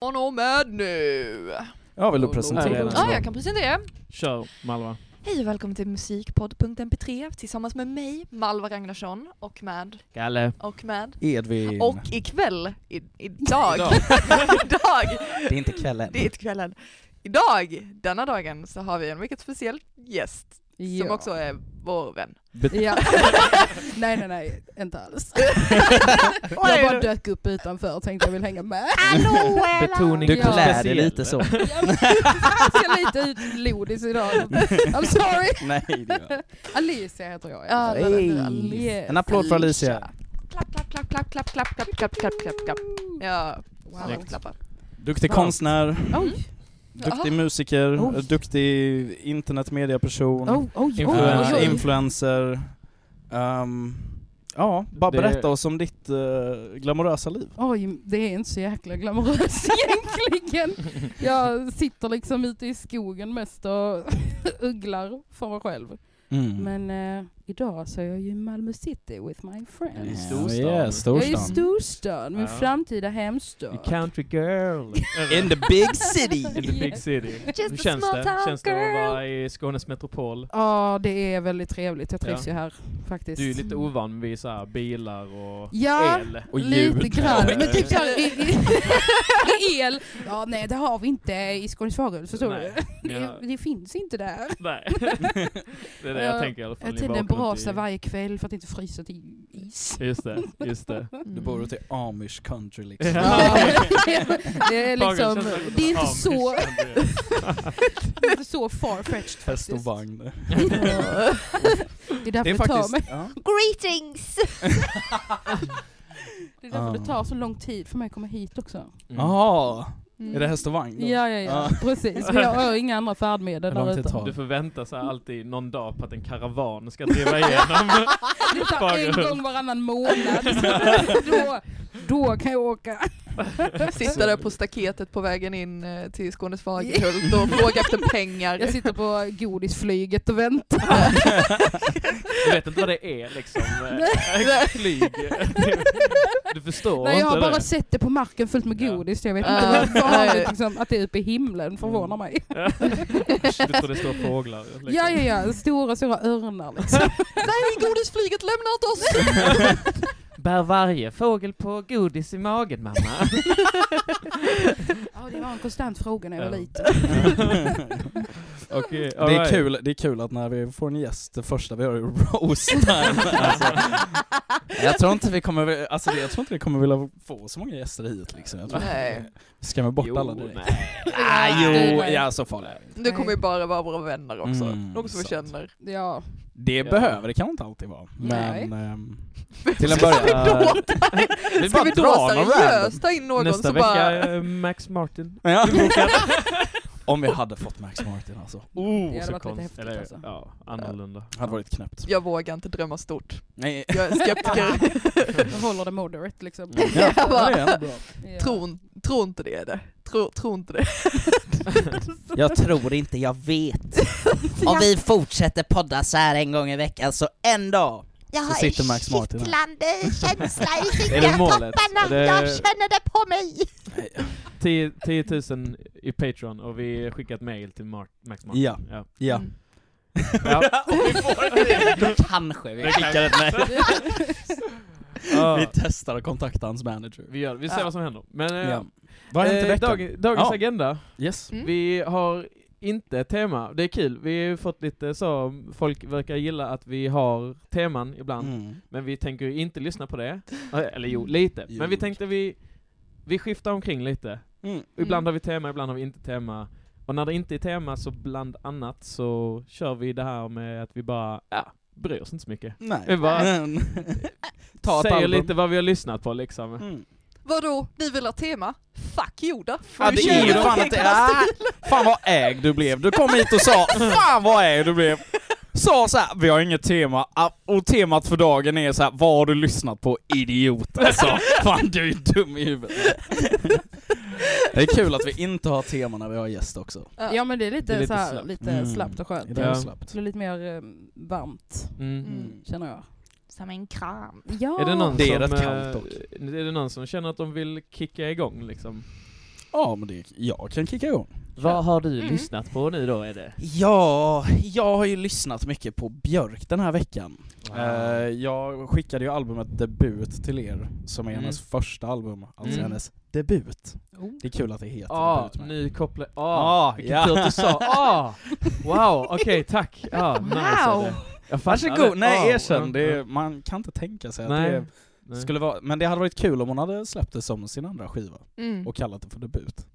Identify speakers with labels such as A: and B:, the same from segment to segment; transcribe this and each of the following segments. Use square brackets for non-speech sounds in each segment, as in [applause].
A: On och med nu!
B: Ja, vill du presentera
C: ja,
B: den?
A: Ja, jag kan presentera.
C: Kör Malva.
A: Hej och välkommen till musikpodd.mp3 tillsammans med mig, Malva Ragnarsson, och med,
C: Galle.
A: och med,
B: Edvin.
A: och ikväll, i, idag,
C: Idag. [laughs]
A: idag,
B: Det är inte kvällen.
A: det är inte kvällen. Idag, denna dagen, så har vi en mycket speciell gäst som
D: Ja.
A: också är vår vän.
D: Ja. [laughs] nej, nej, nej, inte alls. [laughs] Jag bara dök upp utanför och tänkte jag vill hänga med.
C: Betoning
B: Du klär dig lite så. [laughs]
D: jag ser lite ut lodis idag. I'm sorry.
B: Nej, det
D: Alicia heter jag.
A: Ja.
D: Yes.
B: En applåd för Alicia.
A: Klapp, klapp, klapp, klapp, klapp, klapp, klapp, klapp, klapp, klapp. Ja,
D: Wow.
A: klappar.
B: Duktig
C: Ja.
B: konstnär,
D: Oj,
B: duktig musiker,
D: Oj.
B: duktig internetmediaperson,
D: oj, oj,
C: Influencer.
B: influencer. Ehm, ja, bara
C: Det-
B: berätta oss om ditt uh, glamorösa liv.
D: Oj, det är inte så jäkla glamoröst [laughs] egentligen. Jag sitter liksom ute i skogen mest och [laughs] ugglar för mig själv.
B: Mm.
D: Men eh, idag så är jag ju i Malmö city with my friends.
C: I storstan.
B: ja,
D: Jag är i
B: storstan.
D: storstan, min
C: Ja.
D: framtida hemstad.
C: You country girl. [laughs] [laughs]
B: In the big city!
C: In the big city. [laughs]
A: Just
C: Hur
A: a
C: känns det? Känns det att vara i Skånes metropol?
D: Ja, det är väldigt trevligt. Jag trivs
C: Ja.
D: ju här faktiskt.
C: Du är lite ovan vid så här bilar och
D: Ja,
C: el.
B: Och
D: lite
B: ljud.
D: grann. Men typ såhär, i, i, el. Ja, nej det har vi inte i Skånes förstår
C: Nej.
D: du?
C: Ja.
D: Det, det finns inte där.
C: Nej. det är det jag
D: Ja,
C: tänker i alla fall.
D: Jag brasa
C: till-
D: varje kväll för att inte frysa till is.
C: Just det, just det. [laughs]
B: Du bor ute i Amish country liksom.
D: Det är liksom, det är inte så, [laughs] det är inte så far-fetched
B: Häst och
D: faktiskt.
B: vagn. [laughs]
D: Det är därför
B: Det är
D: det, tar
B: faktiskt...
D: mig,
B: Ja.
A: Greetings!
D: det är därför
B: Ah.
D: det tar så lång tid för mig att komma hit också.
C: Mm.
B: Jaha,
A: Mm.
B: är det häst och vagn då?
D: Ja, ja, ja, [laughs] precis. Vi har inga andra färdmedel där ute.
C: Du får vänta så här alltid någon dag på att en karavan ska driva [laughs] igenom.
D: Det tar en gång varannan månad. [laughs] då, då kan jag åka. [laughs]
A: Sitter där på staketet på vägen in eh, till Skånes Fagerhult [laughs] och frågar efter pengar.
D: Jag sitter på godisflyget och väntar. [laughs]
C: Du vet inte vad det är liksom. eh, Flyg. Du förstår
D: Nej, jag har bara
C: det.
D: sett det på marken fullt med godis. Jag vet inte varför har vi liksom, att det är uppe i himlen förvånar mig.
C: Du tror det står fåglar. Liksom.
D: Ja, ja, ja. Stora, stora örnar liksom.
A: Nej, godisflyget lämnar inte oss!
C: Bär varje fågel på godis i magen mamma? [laughs]
D: Ja, det var en konstant fråga när jag var liten. [laughs]
C: Okej,
B: Det är, kul, det är kul att när vi får en gäst, det första vi gör är roast time. alltså, jag tror inte vi kommer, alltså det- jag tror inte vi kommer vilja få så många gäster hit liksom. Jag tror
A: Nej.
B: vi skrämmer bort
C: Jo,
B: alla direkt.
C: nej. [laughs]
B: Ah, jo,
D: Nej.
B: ja så farligt är det inte.
A: Du kommer ju bara vara våra vänner också.
B: Mm,
A: Något som vi känner.
D: Ja,
B: Det
C: Ja.
B: behöver, det kan inte alltid vara. Men [laughs] ehm, till en
A: Ska vi
B: början...
A: då, ska vi då
B: dra någon
A: seriöst ta in någon
C: Nästa vecka
A: bara...
C: eh, Max Martin.
B: Ja. [laughs] Om vi hade fått Max Martin alltså.
C: Oh,
D: Det hade
C: så
D: varit lite
C: konst-
D: häftigt,
C: eller,
D: alltså.
C: Ja, annorlunda.
B: Hade varit knäppt.
A: Jag vågar inte drömma stort.
B: Nej.
A: Jag är skeptiker. [laughs]
D: jag håller det moderate liksom.
B: Ja, det är bra.
D: Ja.
A: Tror, tror inte det är det. Tror, tror inte det.
E: Jag tror inte, jag vet. [laughs] Om vi fortsätter podda så här en gång i veckan så en dag
F: Jag har
B: sitter
F: en kittlande känsla i [laughs] fingertopparna.
C: Det-
F: Jag känner det på mig.
C: 10, 10 000 i Patreon och vi skickar ett mail till Mark, Max Martin.
B: Ja.
C: ja.
B: Ja.
A: Mm.
C: ja. [laughs]
E: kanske vi
C: Det
E: skickar ett.
C: Ja.
B: Vi testar att kontakta hans manager.
C: Vi, gör, vi ser
A: Ja.
C: vad som händer. Men eh,
B: Ja.
C: Eh, dag, dagens
B: Ja.
C: agenda.
B: Yes.
A: Mm.
C: Vi har inte ett tema. Det är kul. Vi har fått lite så, folk verkar gilla att vi har teman ibland.
B: Mm.
C: Men vi tänker ju inte lyssna på det. [laughs] Eh, Eller jo, lite.
B: Jo.
C: Men vi tänkte vi, vi skiftar omkring lite.
B: Mm.
C: Ibland har vi tema, ibland har vi inte tema. Och när det inte är tema så bland annat så kör vi det här med att vi bara, ja, bryr oss inte så mycket.
B: Nej.
C: Vi bara [laughs] säger lite vad vi har lyssnat på liksom.
B: Mm.
A: Vadå, ni vill ha tema? Fuck Yoda!
B: Ja, det är ju fan inte... Ah, fan vad ägd du blev. Du kom hit och sa fan vad ägd du blev. Sa så här, vi har inget tema, Ah, och temat för dagen är så här, vad har du lyssnat på idiot alltså? Fan du är dum i huvudet. Det är kul att vi inte har tema när vi har gäst också.
D: Ja men det är lite,
C: Det är lite
D: så här,
C: slappt.
D: lite
B: Mm.
D: slappt och skönt.
B: Det är slappt.
D: Det är lite mer eh, varmt,
C: Mm.
A: Mm.
D: känner jag.
F: Som en kram.
D: Ja.
C: Är det någon
B: Det är
C: som, eh,
B: kallt.
C: Är det någon som känner att de vill kicka igång liksom?
B: Ja, men det, jag kan kicka igång.
C: Vad har du
A: Mm.
C: lyssnat på nu då, är det?
B: Ja, jag har ju lyssnat mycket på Björk den här veckan. Eh, jag skickade ju albumet Debut till er, som är
C: Mm.
B: hennes första album, alltså
C: Mm.
B: hennes debut.
D: Oh.
B: Det är kul att det heter
C: Ah,
B: debut med.
C: nu kopplar... Ah,
B: Ah,
C: vilken
B: ja.
C: tur att du sa ah! [laughs] Wow, okej, tack. Ah,
A: Wow.
C: Jag
B: Varsågod,
C: det.
B: nej erkänn, det,
C: mm.
B: man kan inte tänka sig att
C: Nej.
B: det
C: Nej.
B: skulle vara, men det hade varit kul om hon hade släppt det som sin andra skiva
A: Mm.
B: och kallat det för debut.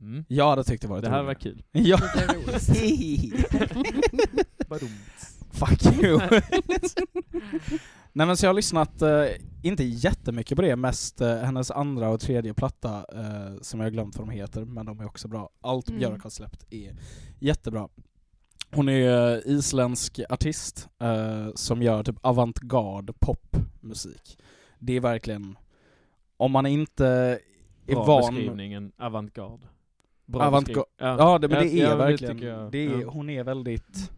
C: Mm.
B: Jag hade tyckt det varit
C: Det här var kul. [laughs]
B: Ja, [laughs] fuck you. [laughs] Nej men så jag har lyssnat, eh, inte jättemycket på det, mest eh, hennes andra och tredje platta eh, som jag har glömt vad de heter, men de är också bra. Allt
A: Mm.
B: Björk har släppt är jättebra. Hon är isländsk artist eh, som gör typ avantgarde popmusik. Det är verkligen, om man inte är
C: Bra
B: van...
C: beskrivningen, avantgarde.
B: Avantgarde.
C: beskriv-
B: Ja, det, men det
C: ja,
B: är
C: ja,
B: verkligen,
C: jag.
B: det är,
C: Ja.
B: hon är väldigt,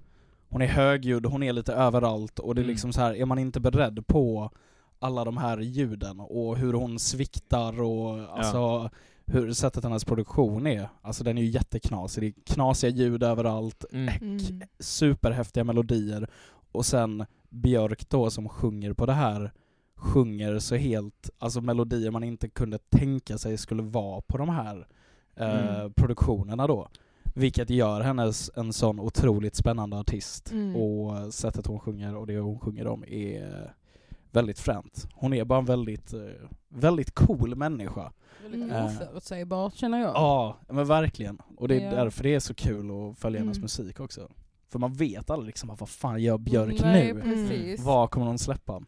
B: hon är högljudd, hon är lite överallt och det är
C: Mm.
B: liksom så här, är man inte beredd på alla de här ljuden och hur hon sviktar och alltså hur sättet hennes produktion är, alltså den är ju jätteknasig, det är knasiga ljud överallt,
C: Mm.
A: Mm.
B: superhäftiga melodier och sen Björk då som sjunger på det här sjunger så helt, alltså melodier man inte kunde tänka sig skulle vara på de här eh,
C: Mm.
B: produktionerna då. Vilket gör henne en sån otroligt spännande artist.
A: Mm.
B: Och sättet hon sjunger och det hon sjunger om är väldigt fränt. Hon är bara en väldigt, eh, väldigt cool människa.
D: Väldigt
B: Eh.
D: oförutsägbart känner jag.
B: Ja, men verkligen. Och det är
D: Ja.
B: därför det är så kul att följa hennes
A: Mm.
B: musik också. För man vet aldrig liksom, vad fan gör Björk
D: Nej,
B: nu?
D: precis.
B: Vad kommer hon släppa?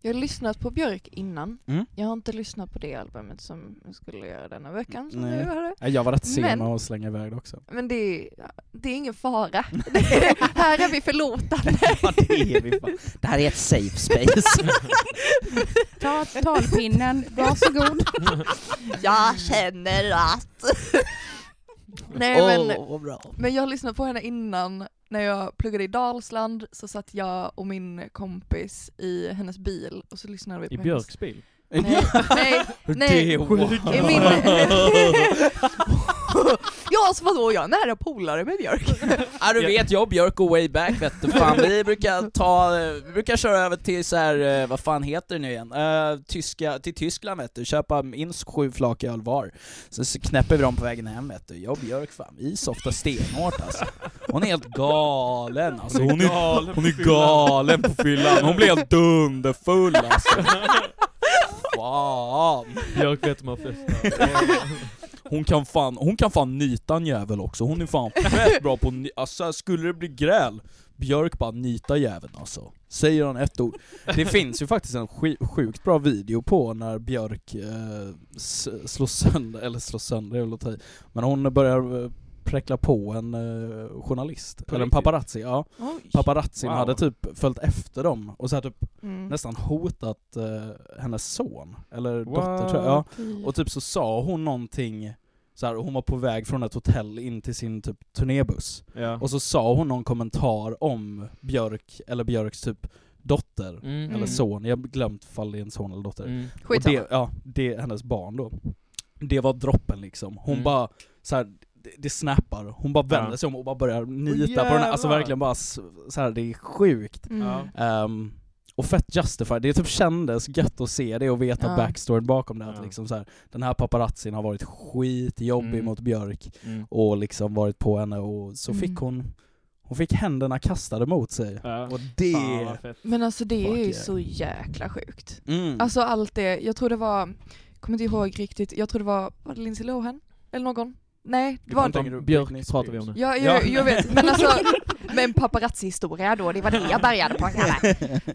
A: Jag har lyssnat på Björk innan.
B: Mm.
A: Jag har inte lyssnat på det albumet som jag skulle göra denna veckan. Som
B: Nej.
A: hörde.
B: Nej, Jag var rätt sen
A: Men-
B: med att slänga iväg det också.
A: Men det är, det är ingen fara. [laughs] här är vi förlåtande. [laughs]
B: Ja, det är vi fan.
G: Det här är ett safe space.
D: Ta talpinnen, varsågod. [laughs]
F: Jag känner att...
A: Nej men,
G: Åh, vad bra.
A: men jag har lyssnat på henne innan. När jag pluggade i Dalsland så satt jag och min kompis i hennes bil och så lyssnade vi på
C: I
A: hennes...
C: Björks bil.
A: Nej, [laughs] nej, nej. I min... [laughs] [laughs] ja, så vadå, jag är nära polare med Björk.
G: Ja du vet, jag och Björk går way back vet du. Fan, vi brukar ta, eh, vi brukar köra över till så här, eh, vad fan heter det nu igen? Eh, tyska, till Tyskland vet du, köpa minst sju flak öl var. Så, så knäpper vi dem på vägen hem vet du. Jag och Björk fan, vi softar stenhårt alltså. Hon är helt galen alltså. Hon är,
B: Hon är galen på fyllan, hon blir helt dunderfull alltså. [laughs] Fan.
C: Björk vet hur man festar. [laughs]
B: Hon kan fan, hon kan fan nita en jävel också, hon är fan fett bra på att alltså skulle det bli gräl, Björk bara nita jäveln alltså. Säger han ett ord. Det finns ju faktiskt en sjukt bra video på när Björk eh, slår sönder, eller slår sönder är väl att ta i, men hon börjar eh, präckla på en eh, journalist, eller en paparazzi, ja.
A: Oj.
B: Paparazzin
C: Wow.
B: hade typ följt efter dem och så här typ
A: Mm.
B: nästan hotat eh, hennes son, eller dotter tror jag. Ja. Och typ så sa hon någonting, så här, hon var på väg från ett hotell in till sin typ turnébuss.
C: Ja.
B: Och så sa hon någon kommentar om Björk, eller Björks typ dotter,
C: Mm.
B: eller son, jag har glömt fall det är en son eller dotter.
C: Mm.
B: Och det, ja, det är hennes barn då. Det var droppen liksom. Hon
C: Mm.
B: bara, så här, det, det snappar, hon bara vänder
C: Ja.
B: sig om och bara börjar nita
C: Åh,
B: på den här, alltså verkligen bara så här, det är sjukt.
A: Mm.
B: Och fett justified, det typ kändes gött att se det och veta
A: Ja.
B: backstoryn bakom det. Att
C: Ja.
B: liksom så här, den här paparazzin har varit skitjobbig
C: Mm.
B: mot Björk
C: Mm.
B: och liksom varit på henne och så
A: Mm.
B: fick hon hon fick händerna kastade mot sig.
C: Ja.
B: Och det...
A: Men alltså det är ju så jäkla sjukt.
B: Mm.
A: Alltså allt det, jag tror det var, kommer inte ihåg riktigt, jag tror det var, var det Lindsay Lohan? Eller någon? Nej, det var inte.
B: du
C: Björk
B: Britney
C: pratar vi om nu.
A: Ja,
B: Ja.
A: jag, jag vet, men alltså, [laughs] men paparazzi-historia då, det var det jag började på.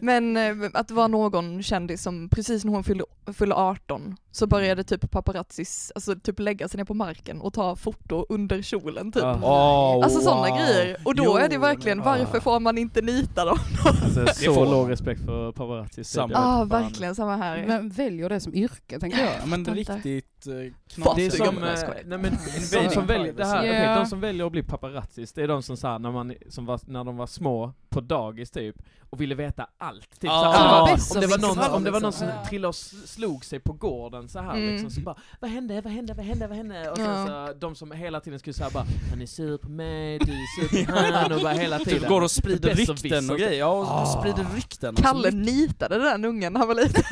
A: [laughs] Men eh, att det var någon kändis som precis när hon fyllde, fyllde 18 så började typ paparazzis, alltså typ lägga sig ner på marken och ta foto under kjolen typ.
B: Åh,
A: Alltså sådana
B: wow.
A: grejer. Och då
B: Jo,
A: är det verkligen, varför får man inte nita dem?
C: Alltså, så låg respekt för paparazzi.
A: Ja,
C: ah,
A: ah, verkligen samma här.
D: Men väljer det som yrke tänker jag.
B: Ja, men riktigt eh,
C: Det är som, nej men
B: Invading
C: som väljer, det här, okej,
D: Ja.
C: de som väljer att bli paparazzis, det är de som sa när, man, som var, när de var små, på dagis typ, och ville veta allt. Typ,
B: Ja.
C: så,
D: Ja,
C: här, om, det var någon, om det var någon
D: liksom.
C: som trillade och slog sig på gården så här
A: Mm.
C: liksom, så bara Vad hände, vad hände, vad hände, vad hände? Och sen så, de som hela tiden skulle säga bara Han är sur på mig, du är sur på [laughs] han och bara hela tiden
B: Typ går och sprider rykten och grejer. Ja, och
C: Ah.
B: sprider rykten.
A: Kalle nitade den ungen när han var liten.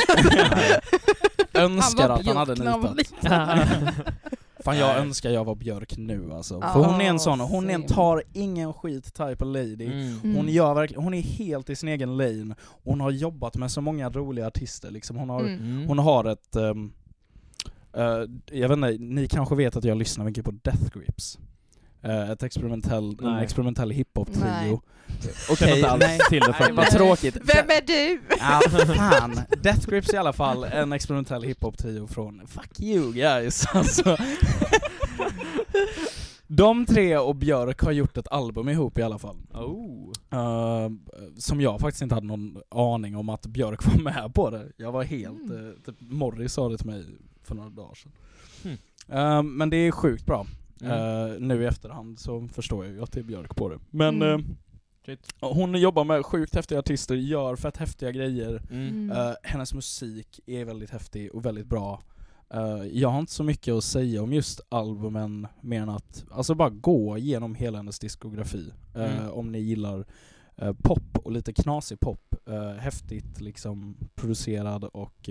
A: [laughs]
B: önskar att han hade nitat. [laughs] Fan jag önskar jag var Björk nu alltså. För hon är en sån, hon är en tar ingen skit type of lady.
C: Mm.
A: Mm.
B: Hon gör verkligen, hon är helt i sin egen lane. Hon har jobbat med så många roliga artister liksom. Hon har,
A: Mm.
C: Mm.
B: hon har ett, ehm, eh, jag vet inte, ni kanske vet att jag lyssnar mycket på Death Grips. Eh, ett experimentell, en
C: Nej.
B: experimentell hiphop-trio.
C: Känner
B: Okej,
C: alls
B: nej.
C: till det
B: Nej,
C: faktiskt.
B: vad tråkigt.
A: Vem är du?
B: Ja, fan. Death Grips i alla fall, en experimentell hiphop-trio från Fuck you guys alltså. De tre och Björk har gjort ett album ihop i alla fall.
C: Oh.
B: Uh, som jag faktiskt inte hade någon aning om att Björk var med på det. Jag var helt,
A: Mm.
B: uh, typ Morris sa det till mig för några dagar sedan.
C: Hmm.
B: Uh, men det är sjukt bra.
C: Mm.
B: Uh, nu i efterhand så förstår jag ju att det är Björk på det. Men
A: Mm.
B: uh, hon jobbar med sjukt häftiga artister, gör fett häftiga grejer.
C: Mm.
B: Eh, hennes musik är väldigt häftig och väldigt bra. Eh, jag har inte så mycket att säga om just albumen, mer än att alltså bara gå igenom hela hennes diskografi.
C: Mm.
B: Om ni gillar pop och lite knasig pop. häftigt liksom producerad och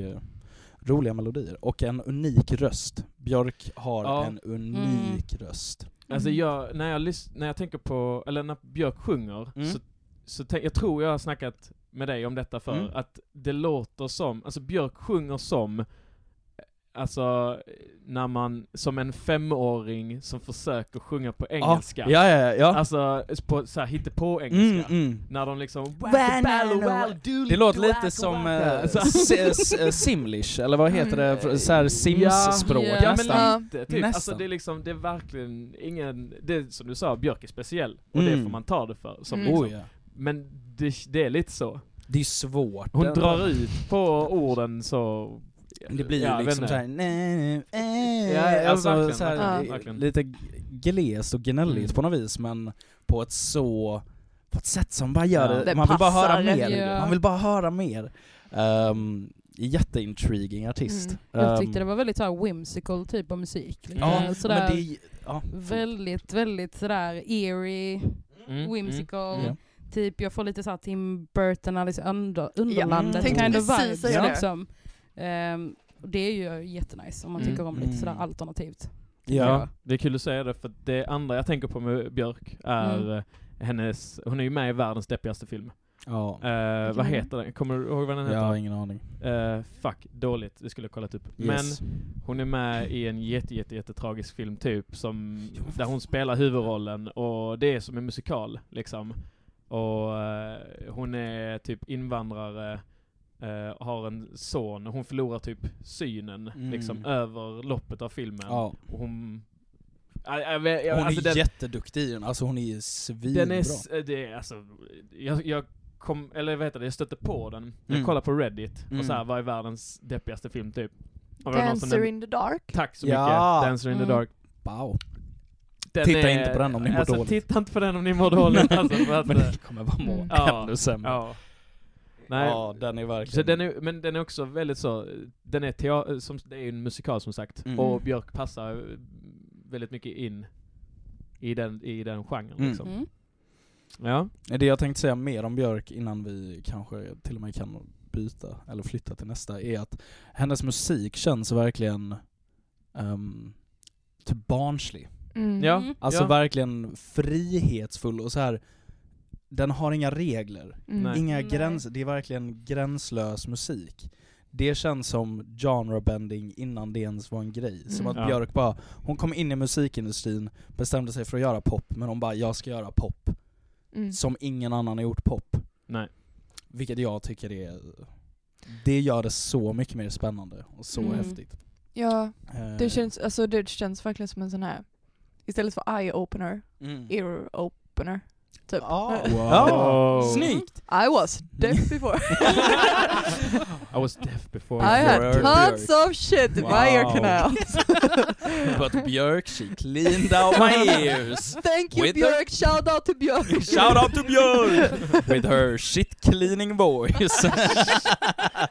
B: roliga melodier. Och en unik röst. Björk har
C: Ja.
B: en unik röst.
C: Alltså
A: Mm.
C: jag, när jag, när jag tänker på, eller när Björk sjunger,
B: Mm.
C: så, så jag tror jag har snackat med dig om detta för
B: Mm.
C: att det låter som, alltså Björk sjunger som, alltså när man, som en femåring som försöker sjunga på engelska.
B: Ja, ja, ja. ja.
C: Alltså på så här på
B: mm,
C: engelska
B: mm.
C: När de liksom...
B: Det låter lite som
C: Alltså- [laughs]
B: eh, simlish, eller vad heter det?
C: Mm.
B: Såhär Sims-språk
D: Ja,
C: Ja
B: nästan.
C: men lite, typ. Alltså
B: Nästan.
C: det är liksom, det är verkligen ingen, det är som du sa, Björk är speciell. Och det
B: Mm.
C: får man ta det för. Som
A: Mm.
C: liksom.
B: Oh, ja.
C: Men det, det är lite så.
B: Det är svårt.
C: Hon drar ut på orden så...
B: Det blir
C: Ja,
B: ju liksom såhär, nej, eh,
C: Ja, ja,
B: alltså
C: verkligen, verkligen.
B: lite glest och gnälligt
C: Mm.
B: på något vis, men på ett så, på ett sätt som bara gör
C: Ja.
B: det, man vill bara höra mer.
D: Ja.
B: Man vill bara höra mer. Um, jätteintriguing artist.
A: Mm.
D: Jag tyckte
B: Ehm,
D: det var väldigt såhär whimsical typ av musik. Liksom.
B: Ja,
C: Mm.
D: sådär,
B: men det ja.
D: väldigt, väldigt sådär eerie,
C: Mm,
D: whimsical.
B: Ja.
D: Typ jag får lite såhär Tim Burton, Alice under, Underlandet
B: tänkte
D: kind of
A: precis
D: vibes liksom. Ehm, och det är ju jättenice om man
C: Mm.
D: tycker om lite sådär
B: Mm.
D: alternativt.
B: Ja.
C: Det är kul att säga det, för det andra jag tänker på med Björk är
D: Mm.
C: eh, hennes, hon är ju med i världens deppigaste film.
B: Ja.
C: Eh, vad heter den? Kommer du ihåg vad den
B: Jag
C: heter?
B: har ingen aning.
C: Eh, fuck, dåligt. Det skulle jag kollat upp.
B: Yes.
C: Men hon är med i en jätte, jätte, jätte tragisk film typ, som, där hon spelar huvudrollen och det är som en musikal liksom. Och eh, hon är typ invandrare, eh, har en son, och hon förlorar typ synen
B: Mm.
C: liksom över loppet av filmen.
B: Ja.
C: Och hon... Ja, jag vet- jag-
B: Hon
C: alltså
B: är
C: den,
B: jätteduktig i den, alltså hon är svinbra.
C: den är, eh, det är alltså, jag, jag kom, eller vad heter det, jag stötte på den, jag
B: Mm.
C: kollade på Reddit,
B: Mm.
C: och så här, vad är världens deppigaste film typ?
A: Dancer in the dark.
C: Tack så
B: Ja.
C: mycket, Dancer in the
D: Mm.
C: Dark.
B: Wow.
C: Den
B: Titta
C: är-
B: inte på den om ni mår
C: alltså,
B: dåligt.
C: titta inte på den om ni mår dåligt [laughs] alltså, att,
B: Men det kommer vara må
D: Mm.
C: Ja.
B: ännu sämre.
C: ja. Nej,
B: Ja, den är verkligen...
C: så den är, men den är också väldigt så, den är teater, som, det är ju en musikal som sagt,
B: Mm.
C: och Björk passar väldigt mycket in i den, i den genren
B: Mm.
C: liksom.
D: Mm.
C: Ja.
B: Det jag tänkte säga mer om Björk innan vi kanske till och med kan byta eller flytta till nästa är att hennes musik känns verkligen um, typ barnslig.
A: Mm.
C: Ja.
D: Mm.
B: Alltså
C: Ja.
B: verkligen frihetsfull och så här. Den har inga regler,
A: Mm.
B: Inga
D: Nej.
B: gränser, det är verkligen gränslös musik. Det känns som genre bending innan det ens var en grej. Som
A: Mm.
B: att
C: Ja.
B: Björk bara, hon kom in i musikindustrin, bestämde sig för att göra pop, men hon bara 'jag ska göra pop'
A: Mm.
B: som ingen annan har gjort pop.
C: Nej.
B: Vilket jag tycker är... Det gör det så mycket mer spännande och så
A: Mm.
B: häftigt.
A: Ja,
B: Eh,
A: det känns, alltså, det känns verkligen som en sån här, istället för eye-opener,
B: mm.
A: ear-opener. Typ.
B: Ah.
C: Wow.
B: Snyggt!
A: I was deaf before. [laughs]
C: I was deaf before.
A: I had
B: Björk.
A: tons of shit in my ear
C: Wow.
A: canals. [laughs]
B: But Björk, she cleaned out my ears.
A: Thank you
B: With the-
A: Björk, shout out to Björk.
B: Shout out to Björk! [laughs] With her shit cleaning voice.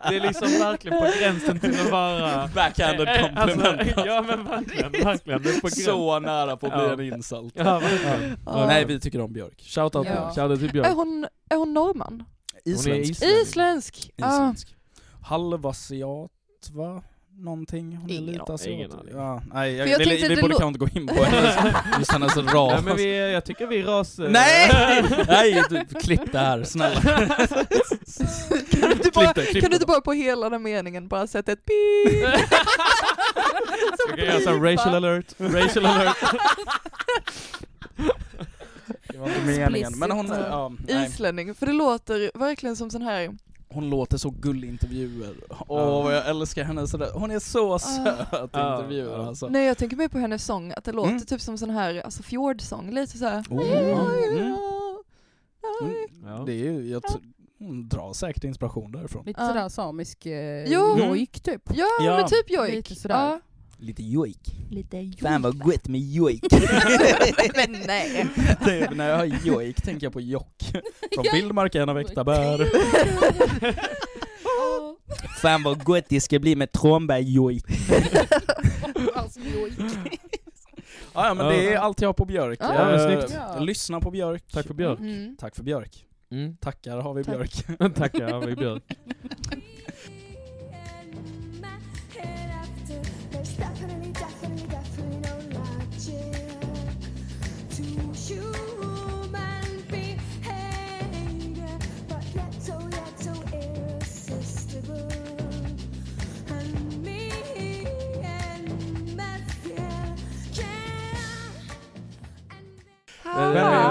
C: Det är liksom verkligen på gränsen till att vara...
B: Backhanded
C: Eh,
B: compliment.
C: Alltså, ja men verkligen, verkligen.
B: Så nära på att bli en insult.
C: Ja.
A: Ja.
B: Nej, vi tycker om Björk. Shout out
D: Ja.
C: Shoutout till
A: Är
C: Björk.
A: hon, är hon norrman?
C: Hon är
B: Isländsk.
A: Isländsk? Ah.
B: Isländsk. Halvasiat, va? Någonting. Hon är
A: Ingen
B: lite
A: aning.
B: asiat.
C: Ingen aning.
B: Ja, nej, jag,
A: jag
B: vi, vi
A: det
B: borde kanske inte gå in på hennes, [laughs] just hennes ras.
C: Nej men vi, jag tycker vi ras...
B: Nej! [laughs] Nej, du, klipp det här, snälla.
A: Kan du inte bara,
B: Klipp det, klipp
A: kan du inte bara på hela den meningen bara sätta ett pip?
C: Jag kan göra racial alert, racial alert. [laughs]
B: Det var inte meningen. Men hon,
D: Explicit.
B: ja, nej.
A: Islänning, för det låter verkligen som sån här,
B: hon låter så gullig i intervjuer. Åh, vad jag älskar henne sådär. Hon är så söt i intervjuer alltså.
A: nej jag tänker mer på hennes sång, att det låter
B: Mm.
A: typ som sån här, alltså fjordsång, lite såhär.
B: Oh, mm. Mm.
C: Ja.
B: Det är ju, jag hon drar säkert inspiration därifrån.
D: Lite sådär samisk eh,
A: Jo.
D: jojk typ.
A: Ja,
B: Ja.
A: men typ jojk.
D: Lite sådär.
B: Lite jojk.
A: Lite jojk.
B: Fan vad gott med jojk. [laughs]
A: men nej.
B: Det- När jag hör jojk tänker jag på jock. Från Vildmark ena väckta bär. [laughs] Fan vad gott det ska bli med tranbärjojk. [laughs]
D: alltså jojk.
B: Ja, men det är allt jag har på Björk.
A: Ja,
C: men
B: Eh,
C: snyggt.
D: Ja.
B: Lyssna på Björk.
C: Tack för Björk.
A: Mm.
B: Tack för Björk.
C: Mm.
B: Tackar har vi
A: Tack.
B: Björk.
C: Tackar vi Björk.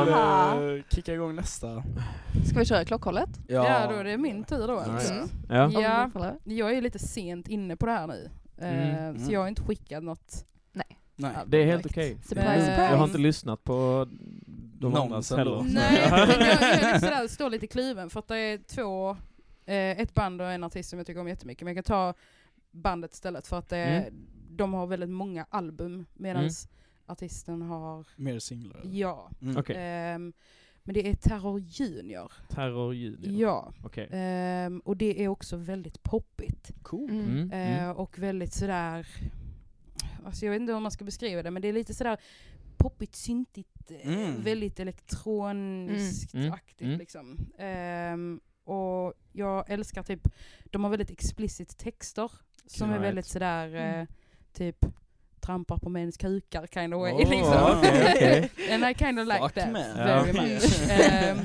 B: Eh, kicka igång nästa?
A: Ska vi köra klockhållet?
D: Ja, då är det min tur då alltså.
A: Mm.
C: Ja.
D: Ja,
A: Ja.
D: jag är lite sent inne på det här nu. Eh,
C: Mm.
D: Så jag har inte skickat något.
B: Nej.
C: Det är helt okej.
A: Surprise,
D: Eh.
C: Jag har inte lyssnat på de andras heller.
D: Nej, jag, jag sådär, står lite kluven för att det är två, eh, ett band och en artist som jag tycker om jättemycket. Men jag kan ta bandet istället för att det,
C: Mm.
D: de har väldigt många album medan artisten har,
B: Mer singlar?
D: ja.
B: Mm.
C: Okej.
D: Ehm, men det är Terror Junior.
C: Terror Junior.
D: Ja.
C: Okej.
D: Ehm, och det är också väldigt poppigt.
B: Cool.
A: Mm.
C: Mm.
D: Eh,
C: Mm.
D: och väldigt sådär, alltså jag vet inte hur man ska beskriva det, men det är lite sådär poppigt, syntigt, eh,
B: Mm.
D: väldigt elektroniskt
C: Mm. Mm.
D: aktigt
C: Mm.
D: liksom. Ehm, och jag älskar typ, de har väldigt explicit texter som är
C: Right.
D: väldigt sådär, eh,
A: Mm.
D: typ trampar på mäns kukar kind of way
B: Oh,
D: liksom.
C: okej, okej. [laughs]
D: And I kind of like
B: Fuck
D: that
B: man.
D: very much. [laughs] Ehm,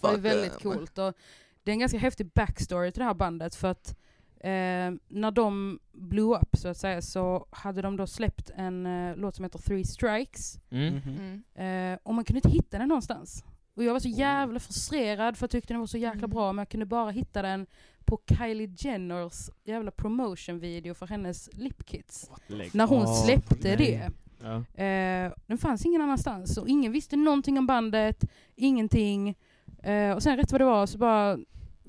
D: det är väldigt coolt. Och det är en ganska häftig backstory till det här bandet för att eh, när de blew up så att säga så hade de då släppt en eh, låt som heter Three Strikes
C: Mm.
B: Mhm.
A: Mm.
D: eh, och man kunde inte hitta den någonstans. Och jag var så jävla frustrerad för jag tyckte den var så jäkla
A: Mm.
D: bra men jag kunde bara hitta den på Kylie Jenners jävla promotion video för hennes lipkits. När hon
C: av.
D: släppte
C: Nej.
D: det.
C: Ja.
D: Eh, den fanns ingen annanstans och ingen visste någonting om bandet, ingenting. Eh, och sen rätt vad det var så bara,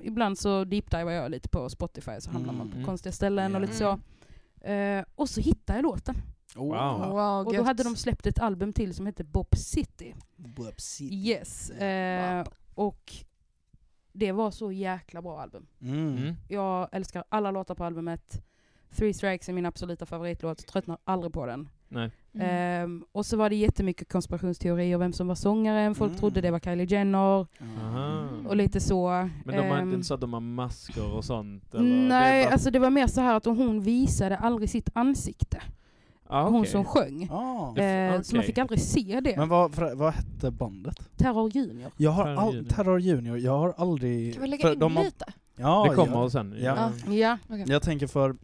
D: ibland så deepdivar jag lite på Spotify så hamnar man på
C: Mm.
D: konstiga ställen och lite så.
A: Mm.
D: Eh, och så hittade jag låten.
B: Oh.
C: Wow.
A: Wow,
D: Och då
A: gött.
D: hade de släppt ett album till som hette Bop City.
B: Whoopsie.
D: Yes. Eh, och det var så jäkla bra album.
B: Mm.
C: Mm.
D: Jag älskar alla låtar på albumet. Three Strikes är min absoluta favoritlåt, tröttnar aldrig på den.
C: Nej.
A: Mm.
D: Ehm, och så var det jättemycket konspirationsteorier vem som var sångaren. Folk
B: Mm.
D: trodde det var Kylie Jenner
C: Aha.
D: och lite så.
C: Men de har
D: Ehm,
C: inte så att de har masker och sånt? Eller? Det
D: Nej,
C: bara-
D: alltså det var mer så här att hon visade aldrig sitt ansikte.
C: Ah,
D: Hon
C: okej.
D: som sjöng.
B: Ah.
D: Eh, Så man fick aldrig se det.
B: Men vad, vad hette bandet?
D: Terror Junior.
B: Jag har
C: Terror
B: all,
C: Junior.
B: Terror Junior, jag har aldrig...
A: Kan vi lägga in
B: de har,
A: lite?
B: Ja,
C: Det kommer
B: ja.
C: sen.
B: Ja.
D: Ja.
B: Jag tänker för...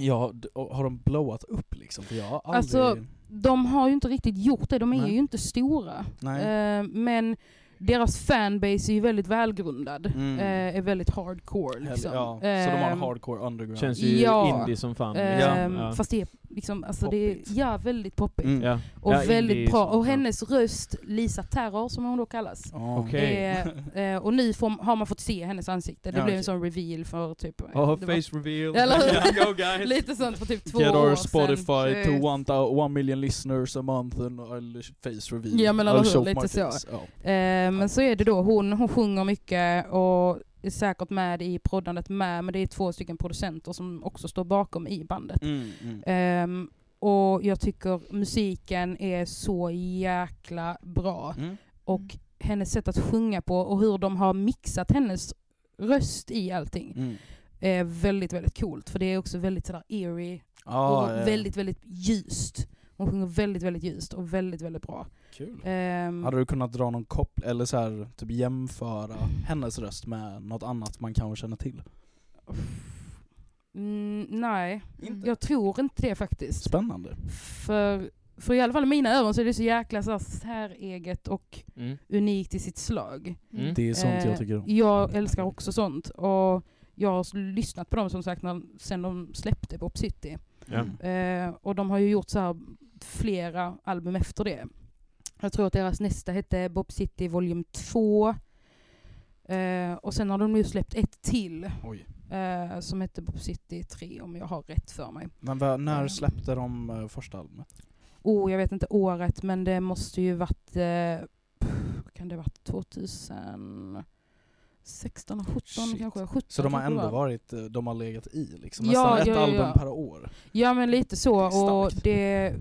B: Ja, har de blowat upp liksom? För jag har aldrig...
D: Alltså, De har ju inte riktigt gjort det, de är
B: Nej.
D: ju inte stora.
B: nej.
D: Eh, men deras fanbase är ju väldigt välgrundad.
B: Mm.
D: Eh, är väldigt hardcore liksom.
B: Ja, så de har en
D: Ehm,
B: hardcore underground.
C: Känns ju
D: Ja.
C: indie som fan.
D: ehm,
C: Ja.
D: Fast det är liksom, alltså det är, ja väldigt poppigt.
B: Mm.
C: Ja.
D: Och
C: Ja,
D: väldigt bra. Och hennes röst, Lisa Terror som hon då kallas.
B: Ja.
C: Okej.
D: är, och nu får, har man fått se hennes ansikte. Det
B: Ja,
D: blev
B: okej.
D: en sån reveal för typ...
C: Oh,
D: det var-
C: face reveal.
D: Eller. [laughs] Lite sånt för typ två
B: Get
D: år
B: our
D: sedan.
B: Spotify to
A: Shit.
B: one, one million listeners a month and I'll face reveal.
D: Ja, men eller hur, lite så.
B: face. Ja.
D: Eh, men så är det då, hon, hon sjunger mycket och säkert med i proddandet med, men det är två stycken producenter som också står bakom i bandet.
B: Mm, mm.
D: Ehm, och jag tycker musiken är så jäkla bra.
B: Mm.
D: Och hennes sätt att sjunga på och hur de har mixat hennes röst i allting
B: Mm.
D: är väldigt, väldigt coolt. För det är också väldigt sådär eerie
B: Ja,
D: och
B: ja.
D: väldigt, väldigt ljust. Hon sjunger väldigt, väldigt ljust och väldigt, väldigt bra.
B: Kul.
D: Ehm,
B: Hade du kunnat dra någon koppling, eller så här, typ jämföra hennes röst med något annat man kanske känner till?
D: mm, nej,
B: Inte?
D: jag tror inte det faktiskt.
B: Spännande.
D: För, för i alla fall i mina öron så är det så jäkla så här säreget och
C: Mm.
D: unikt i sitt slag.
C: Mm.
B: Det är sånt
D: Eh,
B: jag tycker om.
D: Jag älskar också sånt. Och jag har lyssnat på dem som sagt när, sen de släppte Pop City.
C: Ja.
D: Eh, och de har ju gjort så här flera album efter det. Jag tror att deras nästa hette Bob City Volume 2. Eh, och sen har de nu släppt ett till eh, som hette Bob City 3 om jag har rätt för mig.
B: Men vad- när
D: Mm.
B: släppte de eh, första albumet?
D: Oh, jag vet inte året men det måste ju varit, eh, kan det varit 2016, 17
B: Shit.
D: kanske? 17
B: Så de har ändå
D: var.
B: varit, eh, de har legat i liksom?
D: Ja,
B: Nästan ett
D: ja, ja,
B: album
D: ja.
B: per år?
D: Ja men lite så
B: Det
D: och det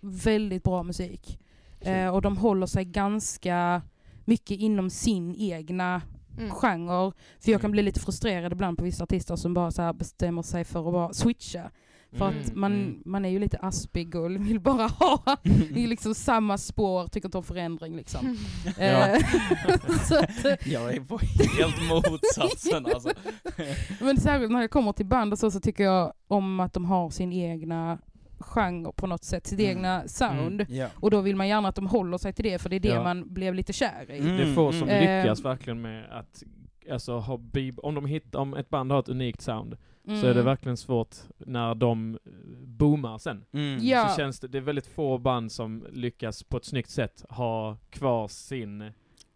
D: väldigt bra musik. Eh, och de håller sig ganska mycket inom sin egna
A: Mm.
D: genre. För jag kan bli lite frustrerad ibland på vissa artister som bara så här bestämmer sig för att bara switcha. För att
C: Mm,
D: man,
C: mm.
D: man är ju lite aspig och vill bara [laughs] ha [laughs] i liksom samma spår, tycker inte om förändring liksom. [laughs]
C: Ja.
D: Så att, eh,
B: Jag är på helt motsatsen alltså.
D: men särskilt när det kommer till band och så, så tycker jag om att de har sin egna genre på något sätt, sitt
B: Mm.
D: egna sound.
B: Ja.
D: Och då vill man gärna att de håller sig till det, för det är det
C: Ja.
D: man blev lite kär i.
B: Mm.
C: Det är få som
D: mm.
C: lyckas verkligen med att alltså, ha bib- om, de hittar, om ett band har ett unikt sound
D: Mm.
C: så är det verkligen svårt när de eh, boomar sen.
B: Mm.
D: Ja.
C: Så känns det, det är väldigt få band som lyckas på ett snyggt sätt ha kvar sin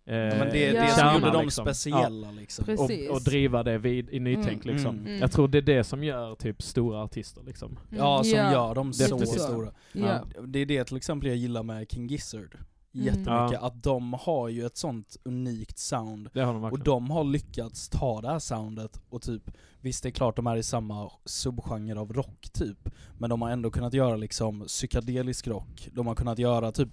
C: eh,
B: Ja, men det är
D: Ja.
B: det som gjorde dem
C: liksom.
B: speciella liksom.
D: Precis.
C: Och, och driva det vid, i nytänk
D: Mm.
C: liksom.
B: Mm.
C: Jag tror det är det som gör typ stora artister liksom.
B: Ja, som
D: Ja,
B: gör dem så stora.
D: Ja.
B: Det är det till exempel jag gillar med King Gizzard
A: Mm.
B: jättemycket,
C: Ja.
B: att de har ju ett sånt unikt sound.
C: Det har de
B: Och de har lyckats ta det här soundet och typ, visst det är klart de är i samma subgenre av rock typ, men de har ändå kunnat göra liksom psykedelisk rock, de har kunnat göra typ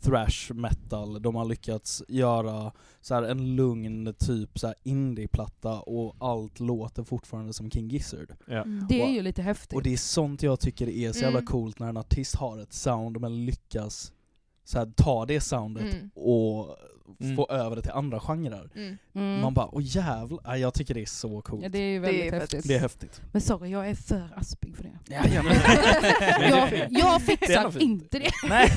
B: thrash metal, de har lyckats göra så här en lugn typ så här indie-platta och allt låter fortfarande som King Gizzard.
C: ja.
D: Det är
B: Och-
D: ju lite häftigt.
B: Och det är sånt jag tycker är så jävla
A: Mm.
B: coolt när en artist har ett sound men lyckas så här, ta det soundet
A: Mm.
B: och
C: Mm.
B: få över det till andra genrer.
A: Mm.
D: Mm.
B: Man bara, åh jävlar, Ja, jag tycker det är så coolt.
D: ja, det är ju
A: Det är
D: väldigt häftigt.
B: Det är häftigt.
D: Men sorry, jag är för aspig för det.
B: Ja, ja, men, [laughs]
D: jag, jag
B: Det
D: fixar
B: fint.
D: inte det. [laughs]
B: Nej,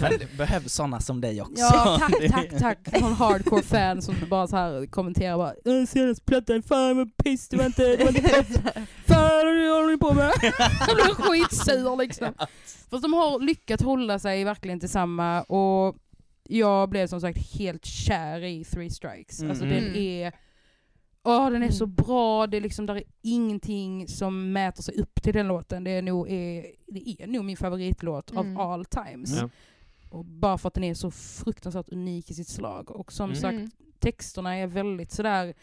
B: men det behövs sådana som dig också.
D: Ja, tack,
B: Det-
D: tack, tack. Någon hardcore fan som bara så här kommenterar bara "Äh, senaste plattan, fan vad piss, det var inte, det var inte [laughs] vad håller ni på med? [laughs] [laughs] Jag blir skitsur liksom. Fast de har lyckats hålla sig verkligen till samma och jag blev som sagt helt kär i Three Strikes.
B: Mm.
D: Alltså
C: Mm.
D: den är Åh, den är så
A: Mm.
D: bra, det är liksom, där är ingenting som mäter sig upp till den låten. Det är nog, är, det är nog min favoritlåt
A: Mm.
D: av all times.
C: Ja.
D: Och bara för att den är så fruktansvärt unik i sitt slag. Och som
C: Mm.
D: sagt,
A: Mm.
D: texterna är väldigt sådär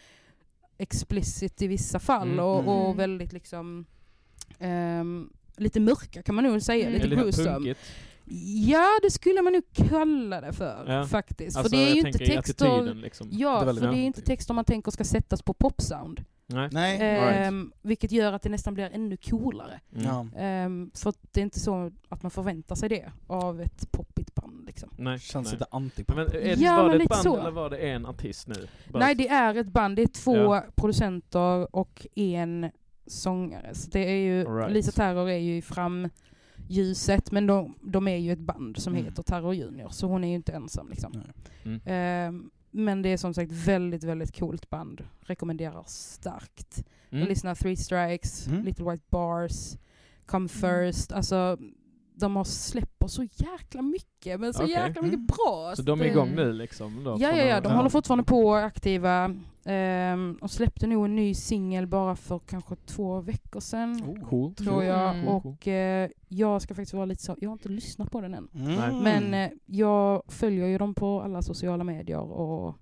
D: explicit i vissa fall
C: Mm.
D: och, och
A: Mm.
D: väldigt liksom ehm, lite mörka kan man nog säga,
A: Mm.
D: lite gruesome. Ja, det skulle man nog kalla det för
C: Ja.
D: faktiskt.
C: Alltså,
D: för det är ju inte texter...
C: liksom.
D: Ja,
B: Det är väldigt
D: för det är inte texter man tänker ska sättas på popsound.
C: Nej.
B: Nej,
C: Right.
D: Ehm, vilket gör att det nästan blir ännu coolare.
C: Mm.
B: ja.
D: Ehm, för att det är inte så att man förväntar sig det av ett poppigt band. Liksom.
C: Nej.
B: Känns
C: nej.
B: lite antipop.
C: Men är,
D: Ja,
C: var
D: men
C: det ett band
D: så.
C: eller var det en artist nu? Bara-
D: Nej, det är ett band. Det är två
C: Ja.
D: producenter och en sångare. Så det är ju,
C: Alright.
D: Lisa Terror är ju i ljuset. Men de, de är ju ett band som
B: Mm.
D: heter Terror Junior, så hon är ju inte ensam liksom.
B: Nej.
C: Mm.
D: Ehm, men det är som sagt väldigt, väldigt coolt band. Rekommenderar starkt.
C: Mm.
D: Jag lyssnar Three Strikes,
B: Mm.
D: Little White Bars, Come First. Alltså, de har släpper så jäkla mycket, men så
C: Okej.
D: jäkla mycket
B: Mm.
D: bra.
C: Så de är igång nu liksom? Då,
D: Ja, ja, ja, de håller fortfarande på och är aktiva. Um, och släppte nog en ny singel bara för kanske två veckor sedan.
B: Oh.
C: Cool.
D: Tror jag.
A: Mm.
D: Och eh, jag ska faktiskt vara lite så, jag har inte lyssnat på den än.
B: Mm.
D: Men eh, jag följer ju dem på alla sociala medier och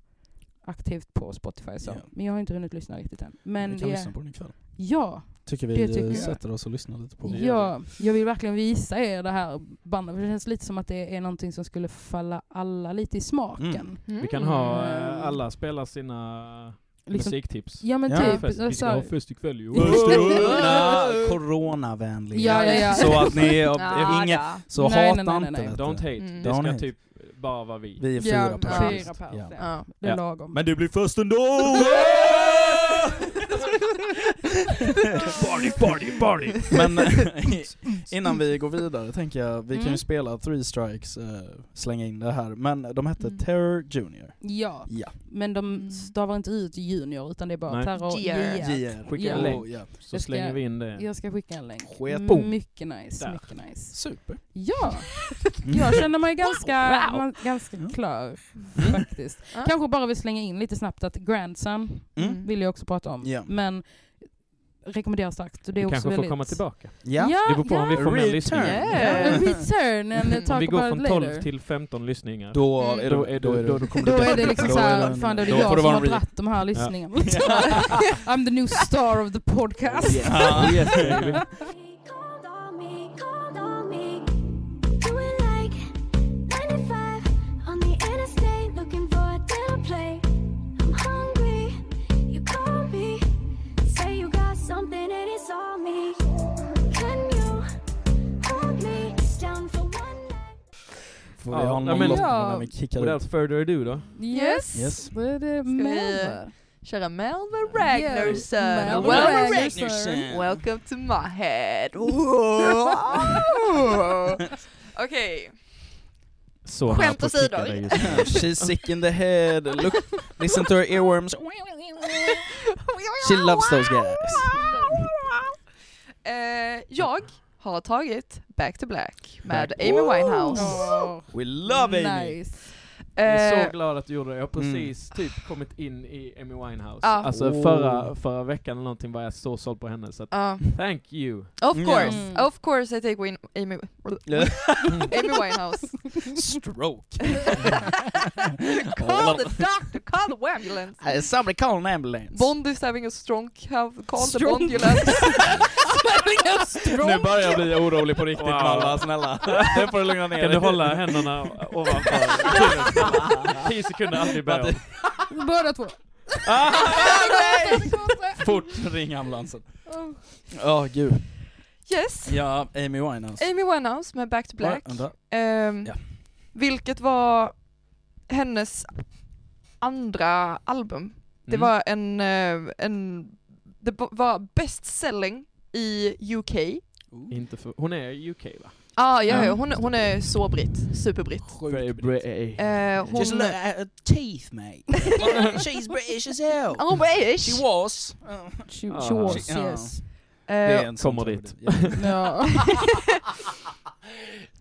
D: aktivt på Spotify. Så.
B: Ja.
D: Men jag har inte hunnit lyssna riktigt än. Men
B: vi kan
D: det,
B: lyssna på den ikväll.
D: ja,
B: Tycker vi
D: Det tycker
B: eh,
D: jag.
B: sätter oss och lyssnar lite på.
D: ja, jag vill verkligen visa er det här bandet. För det känns lite som att det är någonting som skulle falla alla lite i smaken.
B: Mm.
C: Vi kan ha,
D: Mm.
C: eh, alla spelar sina
D: Liksom,
C: musiktips.
D: ja men
B: Ja.
D: typ.
C: Fest, vi ska ha fest ikväll ju.
B: Corona, coronavänliga.
D: Ja, ja, ja.
B: Så att ni,
A: Ja,
B: inga, så
D: Nej,
B: hata
D: nej, nej,
B: inte
D: nej.
B: vet du.
C: Don't hate.
A: Mm.
C: Det
B: Don't
C: ska
B: hate.
C: typ bara vara vi.
B: Vi är fyra
D: ja,
B: personer.
D: fyra.
B: Ja.
A: Ja.
D: Det är
C: Ja.
D: lagom.
B: Men du blir först ändå! [laughs]
C: Party, party, party!
B: Men innan vi går vidare tänker jag, vi kan ju
D: Mm.
B: spela Three Strikes, eh, slänga in det här. Men de hette
A: Mm.
B: Terror Junior.
D: Ja,
B: Ja.
D: men de
A: Mm.
D: stavar inte ut junior utan det är bara
C: Nej.
D: terror
A: JR.
C: Skicka
D: en
B: Oh,
C: länk.
B: ja.
C: Så
D: Jag ska-
C: slänger vi in det.
D: Jag ska skicka en länk.
B: På.
D: Mycket nice,
C: Där.
D: mycket nice.
B: Super.
D: Ja,
B: Mm. [laughs]
D: jag känner mig ganska,
A: Wow.
D: man- ganska
B: Ja.
D: klar
B: Mm.
D: faktiskt. Kanske bara vill slänga in lite snabbt att Grandson
B: Mm.
D: vill jag också prata om.
B: Ja.
D: Men rekommenderar starkt. Det är också
C: kanske får
D: väldigt...
C: komma tillbaka.
B: Ja.
C: Det beror på om vi får mer lyssningar.
A: Yeah.
D: Ja, return and [laughs] talk
C: Om vi går från
D: it
C: 12
D: later.
C: till 15 lyssningar.
B: Då
A: Mm.
B: är
C: Då
B: det,
C: är
B: då är
C: det, då,
B: det,
C: då
D: är det liksom
B: är
D: såhär, fan det är jag som har dratt de här lyssningarna. [laughs] I'm the new star of the podcast. [laughs]
B: Får vi
C: Ja,
B: ha någon
C: men-
B: lott
D: Ja.
B: när vi kickar
C: Without
B: ut?
C: further ado då.
D: Yes,
B: Yes.
D: då är det Melva.
A: Köra Melvin Ragnarsson.
D: Melvin
A: Well,
D: Ragnarsson.
A: welcome to my head. [laughs] [laughs] Okej,
C: Så
A: Skämt åsido. [laughs]
B: She's sick in the head, look, listen to her earworms. She loves those guys.
A: Eh, jag har tagit Back to Black med
C: Back-
A: Amy Winehouse.
D: Oh,
B: We love Amy!
D: nice.
C: Jag är
A: Eh,
C: så glad att du gjorde det. Jag har precis typ kommit in i Amy Winehouse.
A: Ja.
C: Alltså
B: Oh.
C: förra, förra veckan eller någonting var jag så såld på henne så att
A: ja.
C: thank you.
A: of course,
D: Mm.
A: of course I take Win Amy, [laughs] Amy Winehouse.
B: Stroke. [laughs]
A: Call the doctor, call the ambulance.
B: Uh, Somebody call an ambulance.
A: Bond is having a strong have call the
D: Strong.
A: ambulance. [laughs]
B: Nu börjar jag bli orolig på riktigt
C: Wow.
B: Malla, snälla. Nu får du lugna ner
C: Kan du hålla händerna ovanför? 10 sekunder aldrig börja om. [laughs]
D: Båda två.
B: Ah, [laughs] nej! Fort, ring ambulansen. Åh gud.
A: Yes,
B: Ja, Amy Winehouse.
A: Amy Winehouse med Back to Black.
B: Vänta.
A: Ehm,
B: Ja.
A: Vilket var hennes andra album. Det
C: Mm.
A: var en, eh, en det var best selling i UK.
C: Inte för, hon är UK va?
A: Ah, ja,
C: Ja.
A: hon, hon är så britt, superbritt.
B: Sjukt.
C: Bra-
A: Eh, hon...
B: Just look at her teeth mate. [laughs] She's British as hell.
A: Oh, British!
B: She was.
D: She,
C: Ah.
D: she was,
B: She- ja.
D: yes.
B: Det är
A: Eh,
C: Kommer dit.
B: Ja.
D: Ja. [laughs]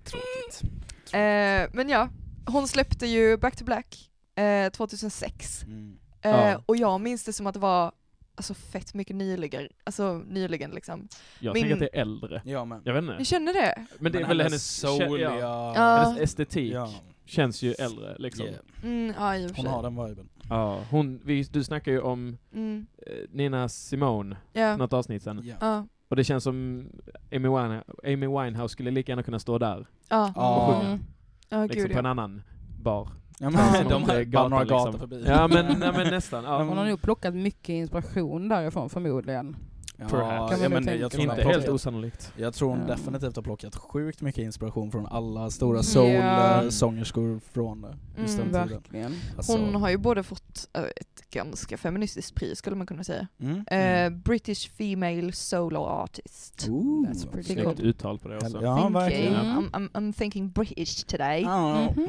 B: Tråkigt.
A: eh, men ja, hon släppte ju Back to Black eh, 2006.
B: Mm.
A: Eh,
C: Ja.
A: Och jag minns det som att det var alltså, fett mycket nyligen, alltså nyligen liksom.
C: Jag
A: Min-
C: tänker att det är äldre.
B: Jag med.
C: Jag vet
A: Ni
C: inte.
A: känner det?
C: Men det är väl hennes,
B: souliga...
C: ja,
A: Ja.
C: hennes estetik
B: Ja.
C: känns ju äldre liksom.
B: Yeah.
A: Mm, ja, i och för
B: Hon har den viben.
C: Ja, hon, vi, du snackar ju om
A: Mm,
C: eh, Nina Simone
A: ja.
C: något avsnitt sen.
B: Ja.
A: Ja.
C: Och det känns som Amy, Wine, Amy Winehouse skulle lika gärna kunna stå där.
A: Ja,
B: Ja.
D: Mm.
A: ja
C: liksom
A: gud
C: på en
A: ja.
C: annan bar.
B: Ja,
A: Ja.
B: men de har bara några gator
C: liksom.
B: förbi.
C: Ja men, nej, men nästan. Ja. [laughs]
D: Hon har nog plockat mycket inspiration därifrån förmodligen.
B: Ja,
D: man
B: ja, men jag tror
C: Inte helt osannolikt.
B: Jag tror hon
D: Ja.
B: definitivt har plockat sjukt mycket inspiration från alla stora
D: Ja.
B: soul-sångerskor från eh, just
A: Mm,
B: den tiden. Alltså,
A: Hon har ju både fått eh, ett ganska feministiskt pris skulle man kunna säga.
B: mm,
A: Eh,
B: mm.
A: British Female Solo Artist.
B: Ooh.
D: That's pretty cool.
C: Uttal på det också.
B: Ja,
A: Thank
B: verkligen.
A: you.
D: Mm.
A: I'm, I'm, I'm thinking British today.
B: Oh,
D: Mhm.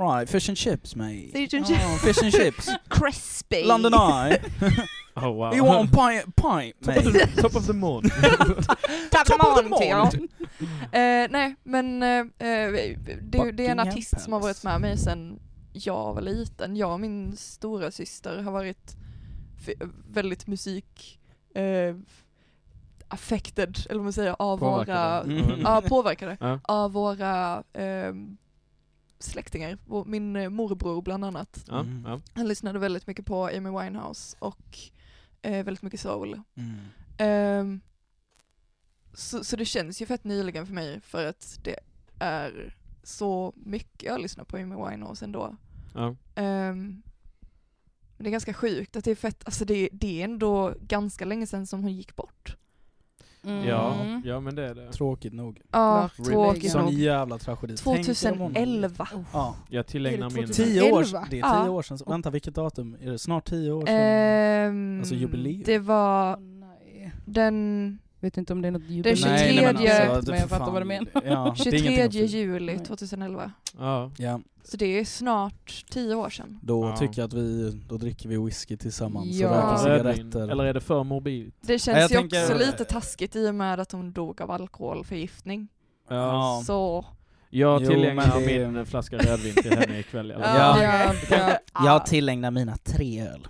B: Right, fish and chips mate.
A: Fish and
B: Oh, fish and chips. [laughs]
A: Crispy.
B: London Eye. [laughs]
C: Oh, wow.
B: you want a pint, pint
C: top, of
B: mate?
C: the, top of the morning.
A: Top [laughs]
B: Top of the
A: of the morning.
B: morning.
A: Eh, nej, men eh, det, det är en artist som har varit med mig sedan jag var liten. Jag och min stora syster har varit f- väldigt musik eh, affected, eller vad man säger, av våra,
C: Påverkade.
B: Mm.
A: ja, påverkade
C: Ja.
A: av våra eh, släktingar. Min eh, morbror bland annat.
B: Mm.
C: ja.
A: Han lyssnade väldigt mycket på Amy Winehouse och eh, väldigt mycket soul.
B: Mm.
A: Ehm, så, så det känns ju fett nyligen för mig för att det är så mycket jag lyssnar på Amy Winehouse ändå.
C: Ja.
A: Men det är ganska sjukt att det är fett, alltså det, det är ändå ganska länge sedan som hon gick bort.
D: Mm.
C: Ja, ja, men det är det.
B: Tråkigt nog.
A: Ja, tråkigt
B: Sån
A: nog.
B: jävla tragedi. Tänk om hon-
A: 2011.
B: Ja.
C: Jag tillägnar min...
D: 2000?
B: Tio år,
D: 11?
B: det är tio
A: Ja.
B: år sedan. Vänta, vilket datum? Är det snart tio år sedan?
A: Ehm,
B: Alltså jubileum.
A: Det var
D: nej.
A: den
D: Vet inte om det är något
A: Den
D: jubileum.
A: 23
B: Nej, nej, men
A: tredje-
B: alltså,
D: men jag fattar vad du menar.
B: Ja, det är
A: 23
B: ingenting att fira.
A: juli
D: Nej.
A: 2011.
C: Ja.
B: Ja,
A: Så det är snart tio år sedan.
B: då
C: Ja.
B: tycker jag att vi, då dricker vi whisky tillsammans
D: Ja.
B: och röker cigaretter.
C: Eller är det för morbid?
A: Det
B: jag
A: känns ju
B: tänker-
A: också lite taskigt i och med att hon dog av alkoholförgiftning.
B: Ja.
A: Så,
C: Jag tillägnar
B: det-
C: min flaska rödvin till henne ikväll.
B: Ja,
D: ja.
B: Jag tillägnar mina tre öl.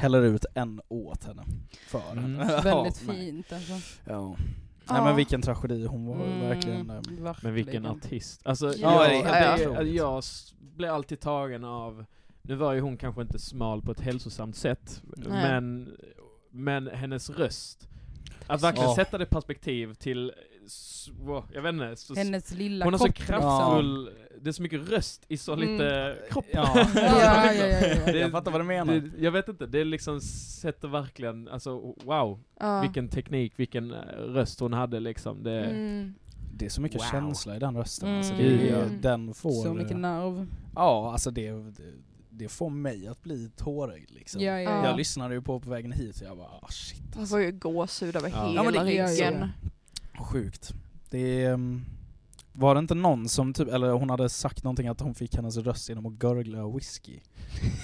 B: Häller ut en åt henne. För
C: Mm.
B: henne.
D: Väldigt [laughs]
B: Ja,
D: fint alltså.
B: Ja.
A: Ja.
B: Nej men vilken tragedi, hon var
D: Mm,
B: verkligen... eh,
C: Men vilken artist. Alltså,
A: Ja,
C: jag,
B: det
C: jag s- blir alltid tagen av, nu var ju hon kanske inte smal på ett hälsosamt sätt,
A: Nej.
C: men, men hennes röst. Att verkligen
B: Ja.
C: sätta det perspektiv till, jag vet inte, så,
D: Hennes lilla
C: hon har så
D: liksom.
C: Det är så mycket röst i så
A: Mm.
C: lite kropp. [laughs]
B: Ja.
D: Ja, ja, ja, ja.
C: Det-
B: Jag fattar vad du menar.
C: Det, jag vet inte, det liksom sätter verkligen, alltså wow,
A: ja.
C: vilken teknik, vilken eh, röst hon hade liksom. Det,
A: Mm.
B: Det är så mycket
C: Wow.
B: känsla i den rösten.
D: Mm.
B: Alltså, det
A: Mm.
B: Den får...
D: Så mycket nerv.
B: Ja, alltså det, det, det får mig att bli tårögd liksom.
D: Ja, ja,
A: Ja.
B: Jag lyssnade ju på på vägen hit och jag bara ah, shit
A: Man får ju gåshud över
C: Ja.
A: hela
B: Ja, men det-
D: ja, ja.
A: ryggen.
B: Sjukt. Det är, um, var det inte någon som typ, eller hon hade sagt någonting att hon fick hennes röst genom att gurgla whisky?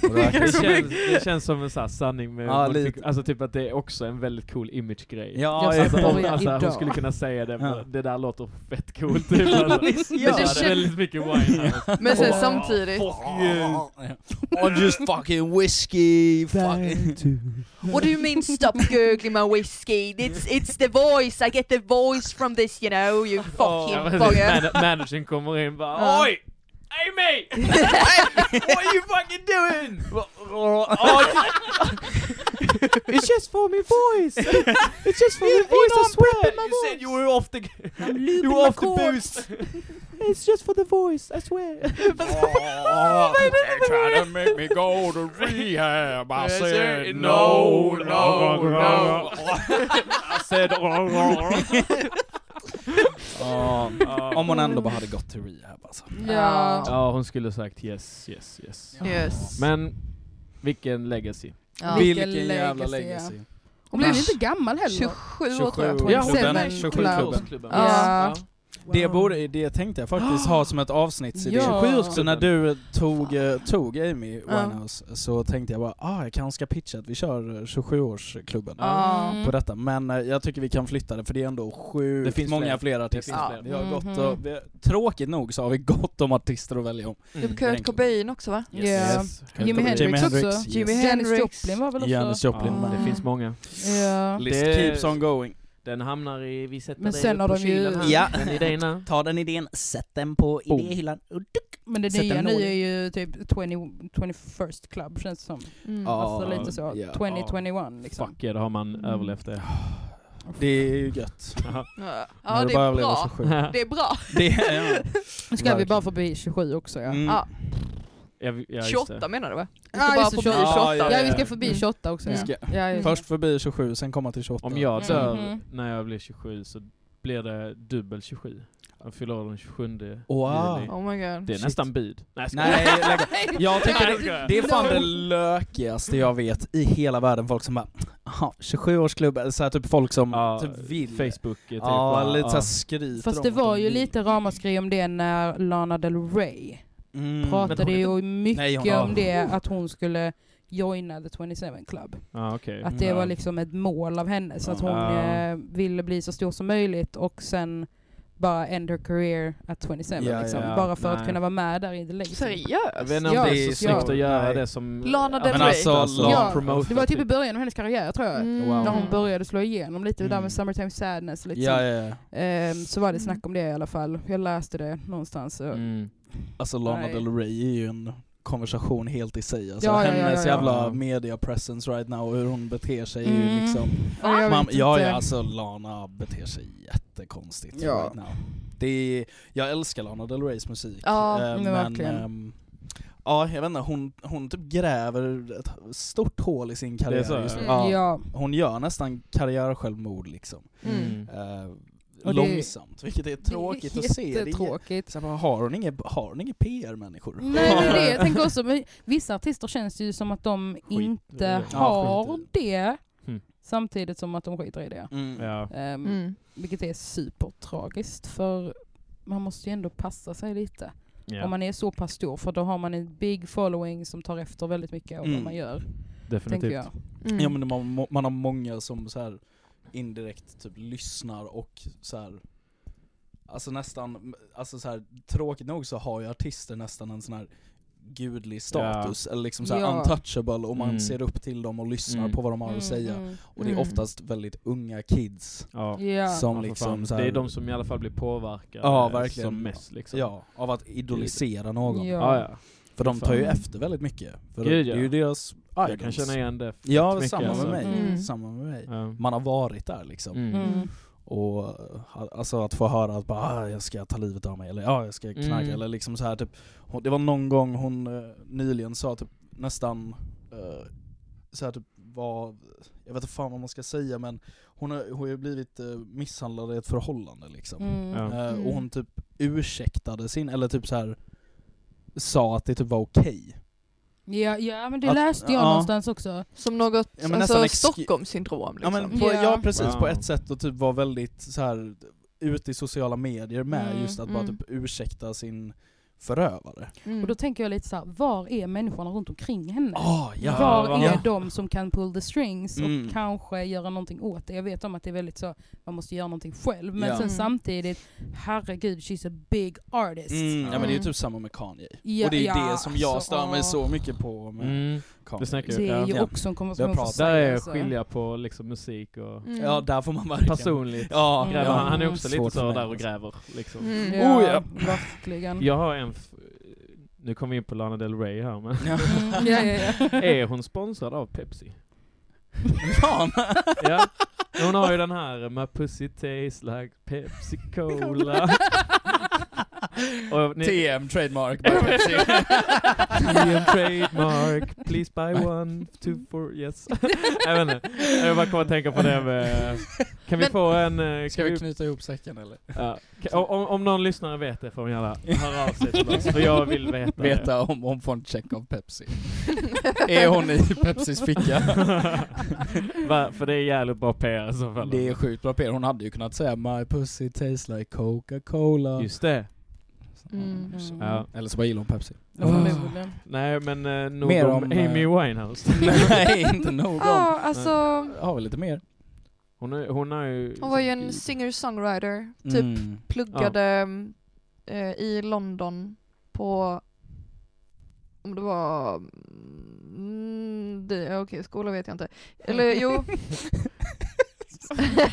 B: [laughs] Det
C: känns, det känns som en sån här sanning med
B: Ja, lite.
C: Alltså typ att det är också en väldigt cool image-grej.
B: Ja, ja,
C: Alltså, hon, alltså, hon skulle kunna säga det,
B: Ja.
C: det där låter fett coolt typ. [laughs] Alltså.
A: Men
C: det känns
A: kän-
C: väldigt mycket Winehouse.
A: Men sen
C: Åh,
A: samtidigt,
C: Fuck you! [laughs]
B: I'm just fucking whiskey, fucking...
F: What do you mean stop gurgling my whiskey? It's it's the voice. I get the voice from this, you know, you
C: Ja,
F: fucking
C: men
F: bugger.
C: Man- Managern kommer in bara
A: Ja.
C: Oj! Amy! [laughs] [laughs] What are you fucking doing? oh, [laughs] it's just for my voice! It's just for my voice, I swear! You said you were off the... you were off the boost! It's just for the voice, I swear!
H: Oh, they trying to make me go to rehab. I
C: I
H: said
C: said,
H: no,
C: no,
H: no,
C: no,
H: no.
C: I said... Oh, oh, oh.
B: Ja, om hon ändå bara hade gått till rehab alltså.
D: Ja.
C: Ja, hon skulle sagt yes, yes, yes.
A: yes.
C: Men vilken legacy.
A: Ja.
D: Vilken
B: Vilken jävla
D: legacy,
B: legacy.
D: Hon blev inte gammal heller.
A: 27 år tror jag.
B: 27.
D: Ja,
B: klubben,
D: Seven
B: 27-klubben.
D: Club.
A: Ja.
B: Det, borde, det tänkte jag faktiskt ha som ett avsnittsidé.
D: Ja.
B: Så när du tog, eh, tog Amy
A: Ja.
B: Winehouse så tänkte jag bara ah, jag kanske ska pitcha att vi kör eh, 27-årsklubben
A: Ja.
D: Mm.
B: på detta. Men eh, jag tycker vi kan flytta det för det är ändå sjukt
C: Det finns
B: många
C: fler.
B: fler artister.
A: Ja.
C: fler.
B: Vi har gått
D: Mhm.
B: och, vi, tråkigt nog så har vi gott om artister att välja om.
A: Typ
C: Mm.
A: Kurt Cobain också va?
D: Ja.
C: Yes.
D: Jimi Hendrix också.
B: Hendrix,
A: Jimi
B: yes.
D: Janis
A: Hendrix.
D: Joplin var väl också...
B: Janis Joplin
C: Ja,
B: med.
C: det finns många.
D: Ja.
B: List
C: Det-
B: keeps on going.
C: Den hamnar i, vi sätter
D: Men
C: det
D: sen har de ju-.
B: Ja.
C: Den idéerna.
B: Ta den idén, sätt den på
C: Boom.
B: idéhyllan. och duck.
D: Men det nya nu är ju typ 20, 21st Club känns det som.
A: Mm.
B: Ja.
D: Alltså lite så.
B: ja.
D: 2021 liksom.
C: Fuck yeah, då har man
D: Mm.
C: överlevt det.
B: Det är ju gött.
A: Ja, ja det är bra.
B: 27.
A: Det är bra.
B: Det är, [laughs] ja.
D: Nu ska vi bara förbi 27 också ja.
B: Mm.
A: Ja.
C: Ja, vi- ja, just
A: 28
C: det.
A: menar du va? Vi
D: Ja,
A: ska bara
D: just det,
A: förbi
D: 28.
A: 28.
B: Ja,
D: Ja, vi ska förbi
A: Mm.
D: 28 också.
B: Vi
D: Ja.
B: ska-
D: Ja, ja.
B: Först förbi 27, sen komma till 28.
C: Om jag dör
D: Mhm.
C: när jag blir 27 så blir det dubbel 27. Jag fyller år den 27
B: Wow.
C: juli.
A: Oh my god.
C: Det är
B: Shit.
C: nästan bud. Nej, jag [laughs]
B: Nej, jag tycker det, det är fan det lökigaste jag vet i hela världen. Folk som bara, "Jaha, 27-årsklubb, eller typ folk som
C: Ja,
B: typ vill.
C: Facebook typ.
B: Ja, lite såhär skryter
D: Fast det var
B: de
D: ju lite ramaskri om det när Lana Del Rey
B: Mm.
D: pratade ju mycket
B: Nej, hon-
D: om det, att hon skulle joina the 27 Club.
C: Ja, okej.
D: Att det
B: Ja.
D: var liksom ett mål av henne, så att hon
C: Ja.
D: eh, ville bli så stor som möjligt och sen bara end her career at 27
B: Ja,
D: liksom.
C: ja.
D: Bara för
C: Nej.
D: att kunna vara med där i the legacy.
C: Jag
A: Seriöst?
C: vet inte om
D: Ja,
C: det är så snyggt att göra
B: Nej.
C: det som...
A: Lana Del Rey.
B: alltså,
C: alltså,
D: Ja, Det var typ i början av hennes karriär tror jag.
A: Mm.
B: Wow.
D: När hon började slå igenom lite där
B: Mm.
D: med Summertime Sadness och lite
B: Ja,
D: sånt.
B: ja, ja.
D: Ehm, så var det
A: Mm.
D: snack om det i alla fall. Jag läste det någonstans. Så.
C: Mm.
B: Alltså Lana
D: Nej.
B: Del Rey är ju en konversation helt i sig. Alltså,
D: Ja,
B: hennes
D: ja, ja.
B: jävla media presence right now, hur hon beter sig är ju
D: Mm.
B: liksom...
D: Ja, jag
B: Man, ja, ja, alltså Lana beter sig jättekonstigt
D: Ja.
B: right now. Det är, jag älskar Lana Del Reys musik.
A: Ja,
B: eh,
D: men verkligen.
B: ehm, Ja, jag vet inte, hon, hon typ gräver ett stort hål i sin karriär just nu.
D: Mm,
B: Ja.
D: ja.
B: Hon gör nästan karriärsjälvmord liksom.
A: Mm.
B: Eh,
D: Och det-
B: långsamt, vilket är tråkigt
D: det är
B: att se. Det är, så här, bara, har hon inget, har hon inget PR-människor?
D: Nej det är det jag tänker [laughs] också, men vissa artister känns det ju som att de inte
C: Ja,
D: har
B: skit
D: det,
C: Mm.
D: samtidigt som att de skiter i det.
B: Mm.
C: Ja.
D: Ehm,
A: Mm.
D: Vilket är supertragiskt för man måste ju ändå passa sig lite.
C: Ja,
D: Om man är så pass stor, för då har man en big following som tar efter väldigt mycket av
B: Mm.
D: vad man gör,
C: definitivt.
D: jag.
A: Mm.
B: Ja men man, man har många som så här indirekt typ lyssnar och så här. Alltså nästan, alltså så här, tråkigt nog så har ju artister nästan en sån här gudlig status, eller liksom så här
D: Ja.
B: untouchable och man
C: Mm.
B: ser upp till dem och lyssnar
C: Mm.
B: på vad de har
D: Mm,
B: att säga.
D: mm.
B: Och det är
A: Mm.
B: oftast väldigt unga kids
C: Ja.
D: Ja.
B: som
C: Ja,
B: liksom
C: fan.
B: så här,
C: Det är de som i alla fall blir påverkade
B: Ja, verkligen.
C: som mest liksom.
B: Ja, av att idolisera någon.
D: Ja.
C: Ja, ja.
B: För de tar ju efter väldigt mycket. För
C: Gud,
B: det är ju
C: ja.
B: Deras
C: Jag kan känna igen det
B: Ja, samma
C: alltså.
B: med mig.
A: Mm.
B: Samma med mig.
C: Ja.
B: Man har varit där liksom.
C: Mm.
D: Mm.
B: Och eh, alltså att få höra att bara, ah, jag ska ta livet av mig, eller ja, jag ska knarka,
C: Mm.
B: eller liksom så här typ. Hon, det var någon gång hon eh, nyligen sa typ nästan, uh, så här typ var, jag vet inte fan vad man ska säga men hon har, hon har ju blivit uh, misshandlad i ett förhållande liksom.
D: Mm.
C: Ja.
B: Eh,
A: Mm.
B: Och hon typ ursäktade sin, eller typ så här sa att det typ var okej.
D: Ja, ja, men det
B: Att-
D: läste jag
B: ja.
D: någonstans också.
A: Som något
B: Ja,
A: alltså, Stockholmssyndrom
B: Ja,
A: liksom.
B: men på,
D: Ja.
B: ja precis, på
C: Wow.
B: ett sätt och typ var väldigt så här ute i sociala medier med
D: Mm,
B: just att bara
A: mm.
B: typ ursäkta sin förövare.
A: Mm.
D: Och då tänker jag lite så här, var är människorna runt omkring henne?
B: Ah, ja.
D: Var
C: va?
D: är
B: ja.
D: de som kan pull the strings
B: Mm.
D: och kanske göra någonting åt det? Jag vet om att det är väldigt så, man måste göra någonting själv. Men
B: Ja.
D: sen
A: Mm.
D: samtidigt, herregud, she's a big artist.
B: Mm, ja men det är ju
A: Mm.
B: typ samma med Kanye.
D: Ja,
B: och det är
D: ja,
B: det som jag
D: alltså,
B: stör mig så mycket på med Kanye.
C: Det snackar
D: Det är ju
B: Ja.
D: också en konversation för sig.
C: Där är
D: alltså.
C: skilja på liksom musik och
A: Mm.
B: Ja, där får man verkligen...
C: personligt.
B: Ja,
D: Mm.
C: Han är också lite så där och
B: alltså.
C: gräver liksom.
A: Mm.
D: Ja,
B: Oh, ja.
D: verkligen.
C: Jag har en, nu kommer vi in på Lana Del Rey här men,
B: Ja.
D: Mm, ja, ja, ja. [laughs]
C: är hon sponsrad av Pepsi? [laughs]
B: Fan.
C: Ja, hon har ju den här My pussy tastes like Pepsi [laughs] Cola. Och ni-
B: TM, trademark by [laughs] Pepsi.
C: TM trademark, please buy one, two for yes. [laughs] jag vet inte, jag bara kommer att tänka på det med... Kan vi
A: Men-
C: få en... eh,
B: Ska
C: Kan
B: vi
C: vi,
B: knyta ihop säcken eller?
C: ja, om, om någon lyssnare vet det får de gärna höra av sig till oss, för jag vill veta det.
B: Veta om hon får en check av Pepsi. är hon i Pepsis ficka? [laughs]
C: Va, för det är jävligt bra PR i så fall.
B: Det är sjukt bra PR. Hon hade ju kunnat säga My pussy tastes like Coca-Cola.
C: Just det.
A: Mm.
D: Mm.
C: Ja.
B: Eller så bara gillar hon Pepsi.
D: Förmodligen.
C: Nej men eh, nog
B: Mer
C: om,
B: om,
C: Amy
B: eh,
C: Winehouse. [laughs]
B: Nej, inte [laughs] nog om.
A: Ja, alltså
B: Har vi lite mer?
C: Hon, är, hon har ju...
A: hon var ju en singer-songwriter, typ
B: Mm.
A: pluggade eh, i London på om det var mm, ja, okej, skola vet jag inte. Eller jo. [laughs]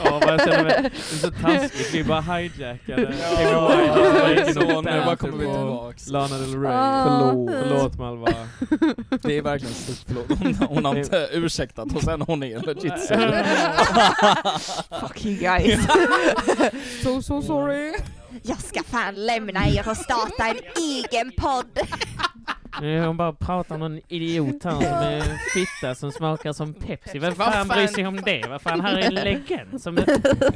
C: Ja, vad jag känner mig, det är så taskigt, vi bara hijackade
B: Ja, så nu bara kommer vi tillbaks.
C: Lana Del Rey.
A: Ah.
B: Förlåt.
C: Förlåt Malva.
B: Det är verkligen stort förlåt. Hon, hon har inte ursäktat och sen hon är legit. [laughs]
A: Fuck you guys. [laughs]
D: So, so sorry.
F: Jag ska fan lämna er och starta en egen podd.
C: Hon bara pratar om någon idiot här som är fitta som smakar som Pepsi. Vem
D: Vad
C: fan
D: fan?
C: bryr sig om det? Vad fan, här är en legend som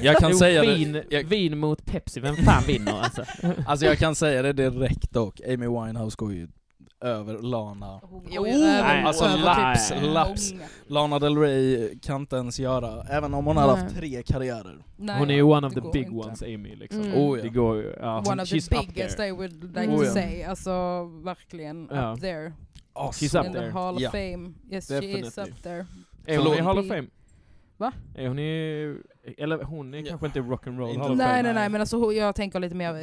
B: Jag kan säga
C: vin,
B: det, jag,
C: vin mot Pepsi, vem fan vinner alltså?
B: alltså jag kan säga det direkt dock, Amy Winehouse går ju över Lana.
A: Jo,
C: nej,
B: alltså laps,
D: typ
B: laps.
D: många.
B: Lana Del Rey kan inte ens göra, även om hon har haft
A: Nej.
B: tre karriärer.
D: Nej,
C: Hon är ju one of the big
D: inte.
C: ones, Amy liksom.
A: Mm.
B: Oh, ja.
C: Det går hon,
D: One of the biggest. I would like
A: Oh,
D: to say. Alltså verkligen
C: Ja.
D: up there.
B: Oh,
C: She's up
D: In
C: there.
D: the Hall of
B: Ja.
D: Fame. Yes she is
C: Definitely.
D: up there.
C: Är hon i. Hall of Fame?
D: Va?
C: Är hon i, eller hon är
B: Ja.
C: kanske inte Rock'n'Roll Hall of
D: Nej
C: Fame?
D: nej nej men alltså jag tänker lite mer...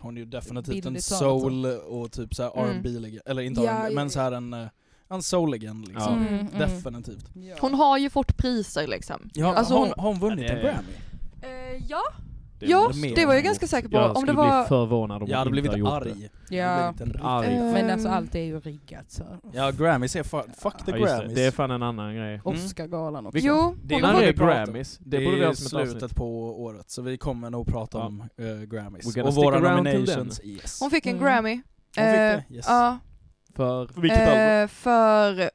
B: Hon är ju definitivt en soul och typ såhär
A: Mm.
B: R&B legend eller inte
D: Ja,
B: R&B, men
D: ja.
B: såhär en, eh, en soul-legend liksom.
D: Mm, mm.
B: Definitivt.
A: Hon har ju fått priser liksom.
B: Ja,
A: Alltså
B: har,
A: hon-
B: har hon vunnit en Grammy?
A: Eh, ja, ja det var jag ganska säker på.
C: Jag
A: Om det var...
C: bli förvånad om
B: Jag hade blivit arg.
C: det.
D: Ja.
B: Blivit
C: Arg.
D: Men alltså allt är ju riggat så.
B: Ja, Grammys är fa- fuck the
C: Ja, just det.
B: Grammys.
C: det är fan en annan grej.
D: Oscargalan också.
A: Jo,
B: Det är vad
C: är
B: vi pratar om.
C: Grammys? Det,
B: Det
C: borde vi
B: är
C: ha som ett
B: slutet
C: avsnitt.
B: på året, så vi kommer nog prata
C: Ja.
B: om uh, Grammys. Och våra nominations, yes.
A: Hon fick en
D: Mm.
A: Grammy.
B: Hon fick
A: Eh,
B: det? Yes.
A: Ja,
C: För...
B: Vilket album?
A: eh, för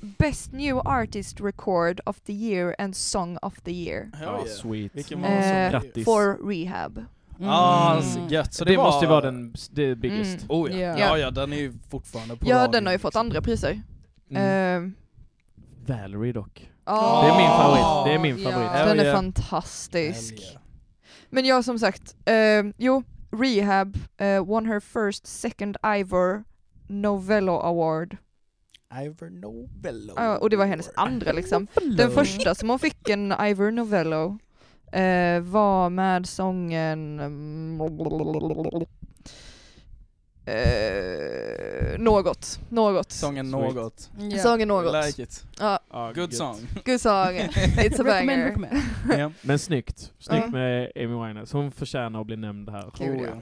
A: Best New Artist Record of the Year and Song of the Year.
B: Ja, yeah.
C: sweet.
B: Vilken
A: Eh.
C: Grattis.
A: For Rehab.
B: Ah,
D: Mm.
B: så gött. Så
C: det,
B: det, var...
C: måste ju vara den det biggest.
A: Mm.
B: Oh ja.
D: Ja.
B: ja, ja, den är ju fortfarande på
A: Ja, den har ju fått andra priser.
C: Mm.
A: Eh,
C: Valerie dock.
A: ja.
C: Det är min
B: Ah.
C: favorit. Det är min favorit.
A: Den är
B: yeah.
A: fantastisk.
B: Yeah.
A: Men jag som sagt, eh, jo, Rehab eh, won her first second Ivor Novello Award.
B: Ivor Novello.
A: Ja, och det var hennes andra liksom. Den första som hon fick en Ivor Novello eh, var med sången eh, något, något.
B: Sången något.
D: Ja.
A: Sången något.
B: Like it.
A: Ja,
C: Ja,
B: Good song.
A: good song. [laughs] It's a
D: Recommend,
A: banger.
D: recommend.
B: ja.
C: Men snyggt. Snyggt
A: Ja.
C: med Amy Winehouse. Hon förtjänar att bli nämnd här.
A: Gud,
B: Oh,
A: ja.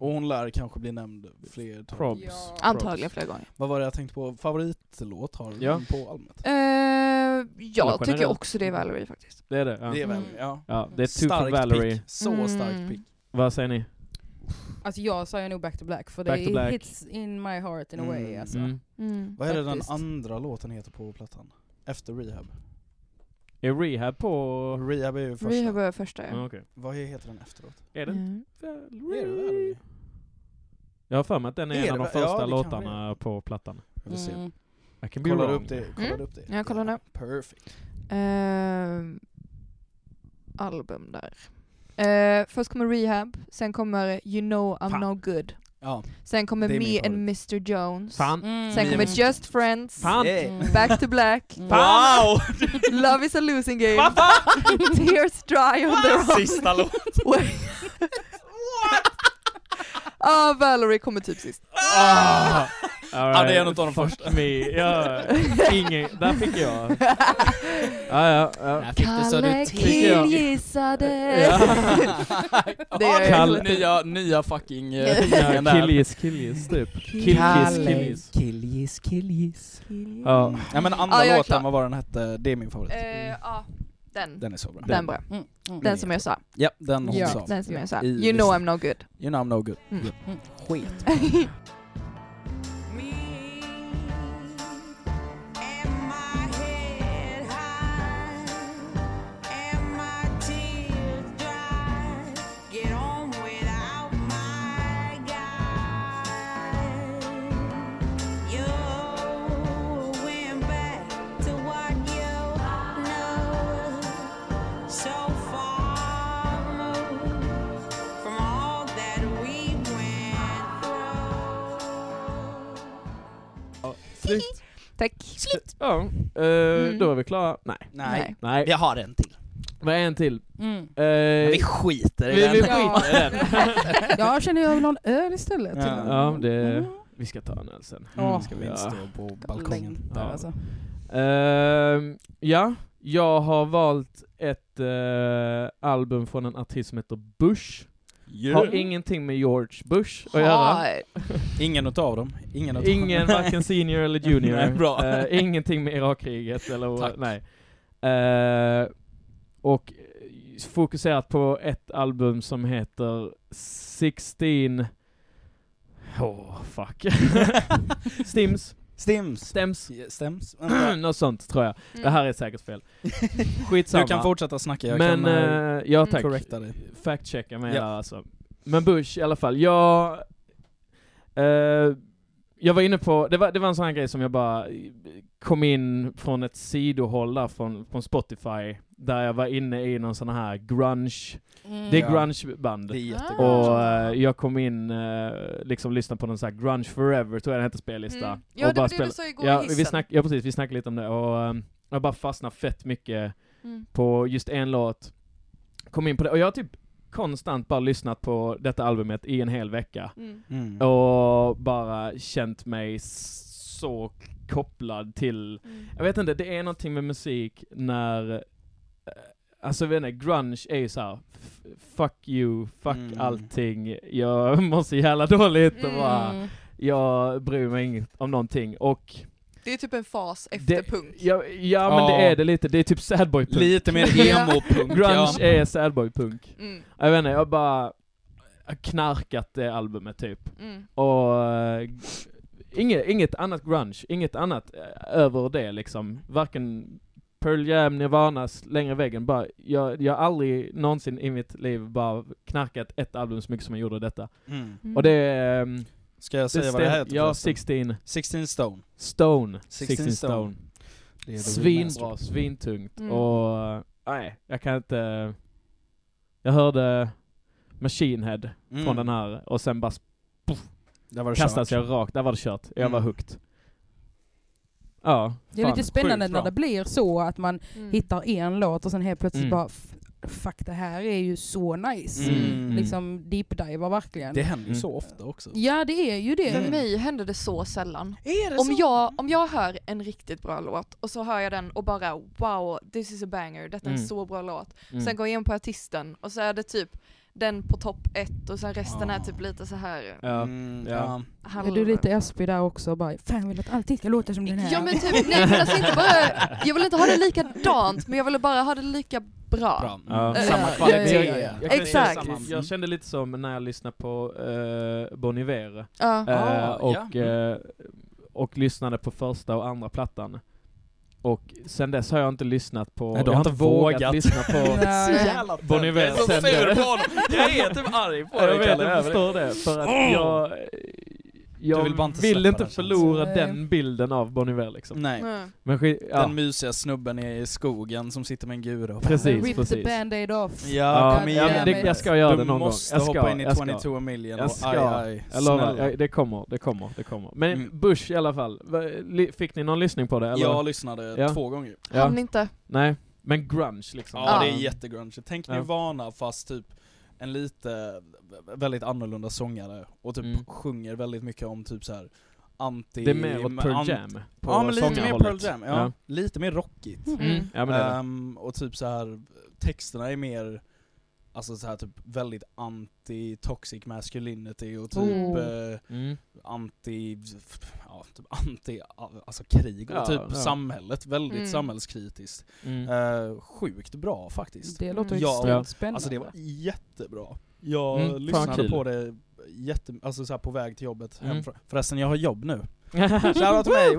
B: Och hon lär kanske bli nämnd fler.
C: Probs.
D: Ja.
A: Antagligen flera gånger.
B: Vad var det jag tänkte på? Favoritlåt har du
C: Ja.
B: på albumet?
A: Eh, jag tycker
C: generellt.
A: också det är Valerie faktiskt.
C: Det är det? Ja.
B: Det är
D: Mm.
B: Valerie, ja.
C: ja det är two for Valerie.
B: pick. Så
A: Mm.
B: starkt pick.
C: Vad säger ni?
D: Alltså jag sa ju nog Back to Black för
C: Back
D: det
C: Black.
D: hits in my heart in a way
B: Mm.
D: alltså.
C: Mm.
A: Mm.
B: Vad är det den
D: Faktiskt.
B: andra låten heter på plattan? Efter Rehab.
C: Är Rehab på...
B: Rehab är ju första.
A: Rehab var första
C: Ja,
A: ja.
C: okej.
B: Vad heter den efteråt?
C: Är det
A: Mm.
B: Är det Valerie?
C: Jag har för mig att den är,
B: Är
C: en av de
B: ja,
C: första
B: kanske
C: låtarna på plattan.
B: Jag vill se.
D: Mm.
C: I can be
B: Kollade
C: wrong.
B: upp det. Kollade upp det.
A: Jag kollar nu.
B: Perfect.
A: Ehm, album där. Eh, först kommer Rehab, sen kommer You know I'm
C: Fan.
A: no good.
B: Ja.
A: Sen kommer Me and Mr Jones.
C: Fan.
D: Mm.
A: Sen
B: Me
A: kommer Just Friends.
C: Fan.
D: Mm.
A: Back to Black. [laughs]
D: Mm.
B: Wow! [laughs]
A: Love is a losing game. [laughs] Tears dry on their own.
B: Sista låt.
A: Ah, Valerie kommer typ sist.
C: Ah. All
B: Ja, det är en
C: right.
B: av de första.
C: me. Ja, ingen, där fick jag. [laughs] Ja, ja, ja.
A: Kalle
C: Tycker jag.
A: killgissade.
C: Ja. [laughs]
A: Det är
C: Kalle-
B: nya, nya fucking uh,
C: Ja, Killgiss, killgiss typ. Killgiss, killgiss.
B: Killgiss, killgiss.
C: Ja.
B: Ja men andra
A: är
B: låten, vad var den hette? Det är min favorit.
A: Eh, Ja, den.
B: Den är så bra.
A: Den bra.
D: Mm. Mm.
A: Den som jag sa.
B: Ja, den hon
D: Ja.
B: sa.
A: Den som jag sa. You know I'm no good.
B: You know I'm no good.
A: Mm.
B: Yep. Skit. [laughs]
C: Ja, eh,
A: Mm.
C: då är vi klara. Nej.
B: Nej.
C: Nej.
B: Jag har en till.
C: Vad är en till?
D: Mm.
C: Eh,
B: Men vi skiter i
C: vi,
B: den.
C: vi
D: Ja.
C: skiter i den.
D: Jag känner jag vill ha en öl istället.
B: Ja.
D: till.
C: Ja, det,
D: Mm.
C: vi ska ta en öl sen.
D: Ja.
B: ska vi
C: Ja.
B: stå på balkongen.
D: Längtar,
C: Ja.
D: alltså.
C: Ehm, ja, jag har valt ett eh, album från en artist som heter Bush. Har ingenting med George Bush att göra. [laughs]
B: Ingen utav dem. Ingen utav
C: Ingen,
B: dem.
C: varken senior eller junior. [laughs]
B: Nej, bra.
C: Eh, ingenting med Irakkriget eller
B: Tack.
C: nej. Eh, och fokuserat på ett album som heter 16... Åh, fuck. [laughs] Stims.
B: Stims.
C: Stäms.
B: Stäms.
C: Något sånt tror jag.
A: Mm.
C: Det här är säkert fel. [laughs] Skitsamma.
B: Du kan fortsätta snacka, jag
C: Men,
B: kan eh,
C: ja tack.
B: correcta dig.
C: Fact-checka mig
B: Ja.
C: alltså. Men Bush i alla fall, jag... eh, jag var inne på, det var, det var en sån här grej som jag bara kom in från ett sidohåll där från, från Spotify, där jag var inne i någon sån här grunge,
D: Mm.
C: det är grungeband.
B: Det är jättegott.
C: Och eh, jag kom in, uh, liksom lyssnade på någon sån här Grunge Forever, tror jag den hette spellista.
A: Mm. Ja,
C: och
A: det var det du sa igår
C: ja,
A: i
C: vi snack, ja precis, vi snackade lite om det och ehm, jag bara fastnade fett mycket
A: Mm.
C: på just en låt. Kom in på det, och jag har typ konstant bara lyssnat på detta albumet i en hel vecka.
A: Mm.
B: Mm.
C: Och bara känt mig så kopplad till,
A: Mm.
C: jag vet inte, det är någonting med musik när, eh, alltså jag vet inte, grunge är ju såhär, fuck you, fuck
B: Mm.
C: allting, jag [laughs] mår så jävla dåligt och bara,
D: Mm.
C: jag bryr mig inget om någonting och
A: Det är typ en fas efter
C: det,
A: punk.
C: Ja, ja men
B: Ja.
C: det är det lite, det är typ sadboy-punk.
B: Lite mer [laughs] emo-punk,
C: Grunge
B: ja.
C: är sadboy-punk.
A: Mm.
C: Jag vet inte, jag har bara knarkat det albumet typ.
A: Mm.
C: Och uh, inget, inget annat grunge, inget annat eh, över det liksom. Varken Pearl Jam, Nirvanas, längre väggen, bara, jag, jag har aldrig någonsin i mitt liv bara knarkat ett album så mycket som jag gjorde detta.
B: Mm.
A: Mm.
C: Och det är... ehm,
B: Ska jag säga vad det heter
C: Ja,
B: förresten?
C: 16
B: 16 Stone.
C: Stone.
B: 16
C: 16
B: Stone.
C: Svinbra, svintungt.
A: Mm.
C: Och nej, jag kan inte... Jag hörde Machine Head
B: Mm.
C: från den här och sen bara
B: Där var det
C: kastades
B: kört.
C: jag rakt, där var det kört. Jag var
B: Mm.
C: hooked. Ja,
D: Det är
C: fan,
D: lite spännande när det blir så att man
A: Mm.
D: hittar en låt och sen helt plötsligt
C: Mm.
D: bara "F- Fuck det här är ju så nice.
B: Mm.
D: Liksom deep-divar verkligen.
B: Det händer ju
C: Mm.
B: så ofta också.
D: Ja det är ju det.
A: För mig händer det så sällan.
B: Är det
A: Om jag, om jag hör en riktigt bra låt och så hör jag den och bara wow, this is a banger, detta är en
C: Mm.
A: så bra låt.
C: Mm.
A: Sen går jag in på artisten och så är det typ den på topp ett och sen resten är
B: Ah.
A: typ lite så här
C: Ja.
B: Mm,
C: Ja.
B: ja.
D: Är du lite Esby där också? Bara, Fan jag vill att allting ska låta som den här.
A: Ja men typ, nej men alltså inte bara, jag vill inte ha det likadant men jag vill bara ha det lika bra.
B: Bra.
C: Ja.
A: Eh,
B: Samma
A: ja,
B: kvalitet.
D: ja,
C: Jag,
D: ja.
C: jag, kan
A: Exakt.
C: samma. jag kände lite som när jag lyssnade på uh, Bon Iver.
A: Ja.
C: Eh,
B: Ah,
C: och,
B: ja.
C: eh, och lyssnade på första och andra plattan. Och sen dess har jag inte lyssnat på,
B: Nej, du
C: jag
B: har inte
C: vågat
B: vågat.
C: lyssna på. Bon Iver
B: Jag
C: sen dess.
B: Jag är typ arg på
C: Jag
B: dig
C: vet, jag
B: över det.
C: förstår det. För att jag, jag
B: Du
C: vill,
B: inte
C: vill inte
B: den
C: förlora
D: känslan.
C: den bilden av Bon Iver liksom.
B: Nej.
A: Nej.
C: Men ja,
B: Den mysiga snubben i skogen som sitter med en gura och
C: Precis,
D: Rip the
C: precis.
D: band-aid off.
B: Ja,
C: Ja,
B: kom
C: ja,
B: igen.
C: men det, jag ska göra
B: du
C: det någon gång.
B: måste
C: Jag ska,
B: hoppa in i
C: jag ska.
B: 22 million
C: Jag
B: och
C: ska.
B: aj aj.
C: Jag lovar, det kommer, det kommer, det kommer. Men
B: Mm.
C: Bush i alla fall, fick ni någon lyssning på det? Eller?
B: Jag lyssnade
C: Ja.
B: två gånger.
C: ja.
A: Han inte.
C: Nej, men grunge liksom.
B: Ja,
A: Ja.
B: det är jättegrunge. Tänk
C: Ja.
B: Nirvana fast typ en lite väldigt annorlunda sångare och typ
C: Mm.
B: sjunger väldigt mycket om typ så här anti...
C: Det är mer åt Pearl Jam på
B: Ja men lite mer. Pearl Jam, ja.
C: Ja.
B: Lite mer rockigt.
C: Mm. Ja men det är det.
B: Ehm, och typ så här texterna är mer Alltså så här typ väldigt anti-toxic masculinity och typ
D: Oh.
B: eh,
C: Mm.
B: anti, ja, typ anti, alltså krig och
C: Ja,
B: typ
C: ja.
B: samhället, väldigt
A: Mm.
B: samhällskritiskt.
C: Mm.
B: Eh, sjukt bra faktiskt.
D: Det låter
A: Mm.
B: Ja.
D: extremt
C: Ja.
D: spännande.
B: Alltså det var jättebra. Jag
C: Mm,
B: lyssnade på det jätte, alltså så här på väg till jobbet
C: Mm.
B: hemifrån. Förresten jag har jobb nu. [laughs] Shoutout till mig!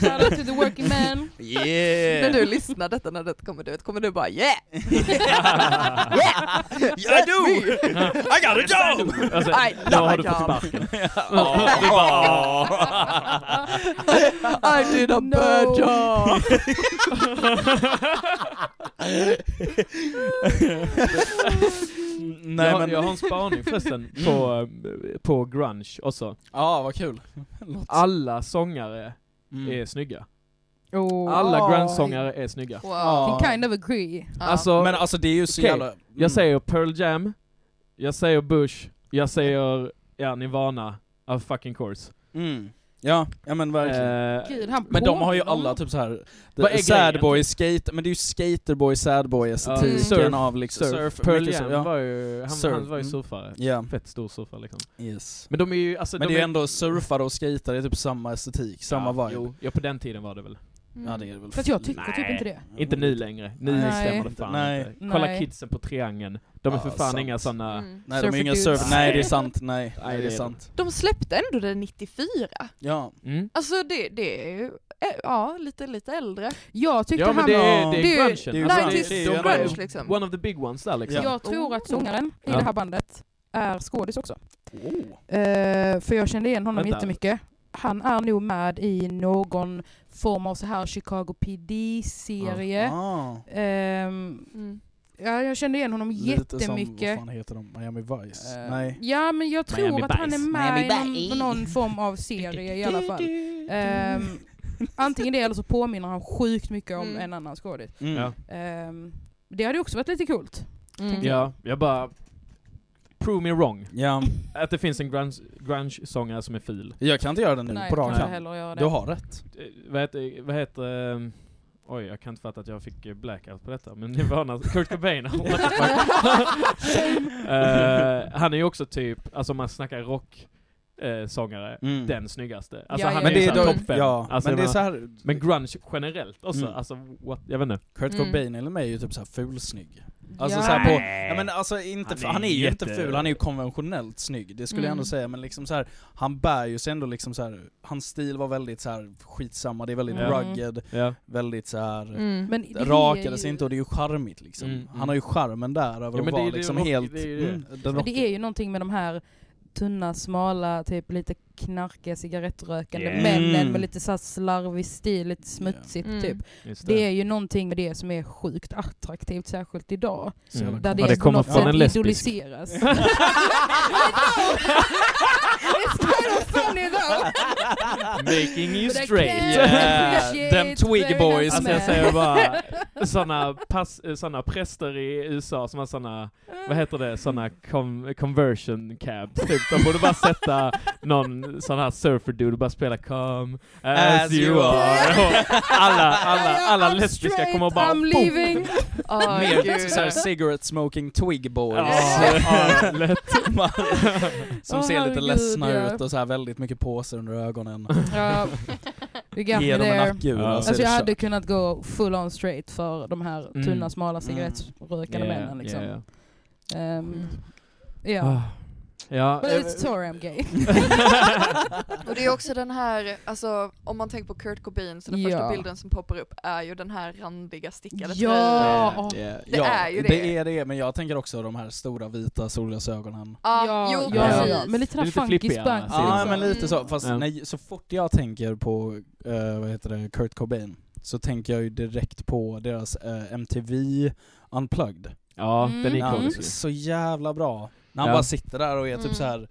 D: Shoutout [laughs] to the working man.
A: När
B: yeah!
A: du lyssnar detta när det kommer ut, kommer du bara yeah! [laughs]
B: yeah! I do! I got a job!
C: Alltså,
A: I
C: då har du fått sparken.
A: I did a
D: No.
A: bad job!
B: Nej
C: jag, har-
B: men,
C: jag har en spaning förresten [laughs] på, eh, på grunge också.
B: ja vad kul. [laughs]
C: Alla sångare
B: Mm.
C: är snygga.
D: Oh.
C: Alla
D: Oh.
C: grunge-sångare är snygga.
A: Wow.
D: Can kind of agree.
C: Alltså,
B: Men alltså det är ju så
C: Okej,
B: jävla...
C: jag
B: mm.
C: säger Pearl Jam, jag säger Bush, jag säger ja, Nirvana, of fucking course.
B: Mm. Ja, ja men verkligen.
C: Eh,
D: Gud, han
B: Men de har ju alla typ så här
C: Vad är
B: sad
C: grejen?
B: boy skate, men det är ju skaterboy, sad boy estetiken
C: surf,
B: av liksom
C: surf. Pearl
B: mycket så-
C: Jam
B: ja.
C: var ju, han,
B: Surf,
C: han var ju
B: mm.
C: surfare.
B: Ja,
C: Fett stor surfare liksom.
B: yes.
C: Men de är ju, alltså
B: Men
C: de
B: det är ju ändå surfare och skater, det är typ samma estetik, samma
C: ja,
B: vibe.
C: Jo, ja på den tiden var det väl.
A: Mm.
B: Ja det är väl.
D: Fast jag tycker typ inte det.
C: Inte nu längre. Nu
B: Nej.
C: stämmer det fan
B: Nej.
C: inte. Kolla
D: Nej.
C: kidsen på Triangeln. De är
B: Ja,
C: för fan
B: sant.
C: inga såna...
A: Mm.
B: Nej de är inga surf... Nej det är sant, nej.
C: Nej,
B: det är sant.
A: De släppte ändå det 94.
B: Ja.
C: Mm.
A: Alltså det, det är ju, eh, ja, lite, lite äldre.
D: Jag tyckte
C: Ja men
D: han...
B: Ja.
C: är, det
A: Det är
B: det är ju
C: Alltså,
B: sant.
C: det-
B: är
C: är
A: grunge liksom.
C: One of the big ones där liksom.
B: Ja.
D: Jag tror att sångaren i det här bandet är skådis också.
B: Oh.
D: Eh, för jag kände igen honom
C: Vänta.
D: jättemycket. Han är nog med i någon form av så här Chicago PD-serie.
B: Ah.
D: Ehm,
A: Mm.
D: ja, jag kände igen honom
B: Lite som, vad
D: jättemycket.
B: fan heter de? Miami Vice?
D: Eh,
B: Nej.
D: Ja, men jag tror
C: Miami
D: att han är med
B: Miami
D: i någon, någon form av serie i alla fall. Ehm, [laughs] antingen det eller så påminner han sjukt mycket om
A: Mm.
D: en annan skådis.
B: Mm.
D: Ehm, det hade ju också varit lite coolt.
A: Mm.
C: Ja, jag bara... Prove me wrong.
B: Ja.
C: Att det finns en grunge- grunge-sångare som är ful.
B: Jag kan inte göra det nu
D: Nej,
B: på rak arm.
D: göra det.
B: Du har rätt.
C: Eh, Vad heter... Vad heter ehm, oj, jag kan inte fatta att jag fick eh, blackout på detta, men det var när Kurt Cobain? [laughs] Eh, Han är ju också typ, alltså om man snackar rock eh, sångare,
B: Mm.
C: den snyggaste. Alltså
D: Ja,
C: han
D: ja,
C: är ju såhär topp fem.
B: ja,
C: Alltså,
B: men det är så här,
C: Men grunge generellt också,
B: Mm.
C: alltså what, jag vet inte.
B: Kurt
A: Mm.
B: Cobain eller mig är ju typ så här fulsnygg. Alltså
D: Ja.
B: så på, ja men alltså inte,
C: Han är
B: han är ju
C: jätte-
B: inte ful, han är ju konventionellt snygg, det skulle jag ändå
A: Mm.
B: säga, men liksom så här, han bär ju sig ändå liksom så här, hans stil var väldigt så här skitsamma, det är väldigt
D: Mm.
B: rugged,
C: Ja.
B: väldigt så här
A: Mm.
B: Rakade
D: ju-
B: sig inte och det är ju charmigt liksom.
C: Mm,
B: Han
C: mm.
B: har ju charmen där över
C: Ja,
B: att vara liksom helt...
C: det är ju det.
B: Mm,
D: Men det är ju någonting med de här tunna, smala, typ lite knarkiga cigarettrökande
C: Yeah.
D: männen
B: Mm.
D: med lite så här slarvig stil, lite smutsigt
A: Mm.
D: typ.
C: Just
D: Det är ju någonting med det som är sjukt attraktivt, särskilt idag.
C: Mm.
D: Där det,
C: Ja, det
D: på
C: kommer
D: något
C: från
D: sätt idoliseras. I know! It's kind of funny though!
C: Making you straight.
B: Yeah, them twig boys.
C: Alltså jag säger bara, såna, pass, såna präster i USA som har såna, vad heter det, såna com, conversion cabs typ. De borde bara sätta någon sån här surfer dude och bara spela come as,
B: As
C: you are. Och alla, alla, alla
D: I'm
C: lesbiska
D: straight,
C: kommer bara
D: I'm
C: boom.
D: leaving!
A: Åh,
B: Mer
A: gud.
B: såhär cigarette smoking twig boys.
C: Ja, lätt.
B: Som ser lite ledsna ut och så här väldigt mycket påser under ögonen.
D: Ja, you got
B: Ge
D: me
B: dem en
D: there.
C: Ja.
D: Alltså
B: det
D: jag hade kunnat gå full on straight för de här
C: Mm.
D: tunna, smala cigarettrökande
C: Yeah,
D: männen liksom.
C: yeah,
D: Ehm, Ja.
C: yeah. Ja,
D: But
C: eh,
D: it's sorry I'm gay.
A: Och det är också den här, alltså om man tänker på Kurt Cobain så den
D: Ja.
A: första bilden som poppar upp är ju den här randiga stickade
D: Ja.
A: tröjan.
B: Det, är-
A: Det
B: ja,
A: är ju det.
B: det är det, men jag tänker också de här stora vita solglasögonen.
A: Ja, jo
D: ja,
A: precis.
D: ja, men lite spunky.
C: Ja,
B: Ja
C: så.
B: men lite så,
A: Mm.
B: fast
C: Ja.
B: när, så fort jag tänker på, eh, vad heter det, Kurt Cobain, så tänker jag ju direkt på deras eh, MTV Unplugged.
C: ja
D: Mm.
C: den är
B: Ja,
C: ikonisk.
B: så jävla bra. När han
C: Ja.
B: bara sitter där och är
A: Mm.
B: typ så här.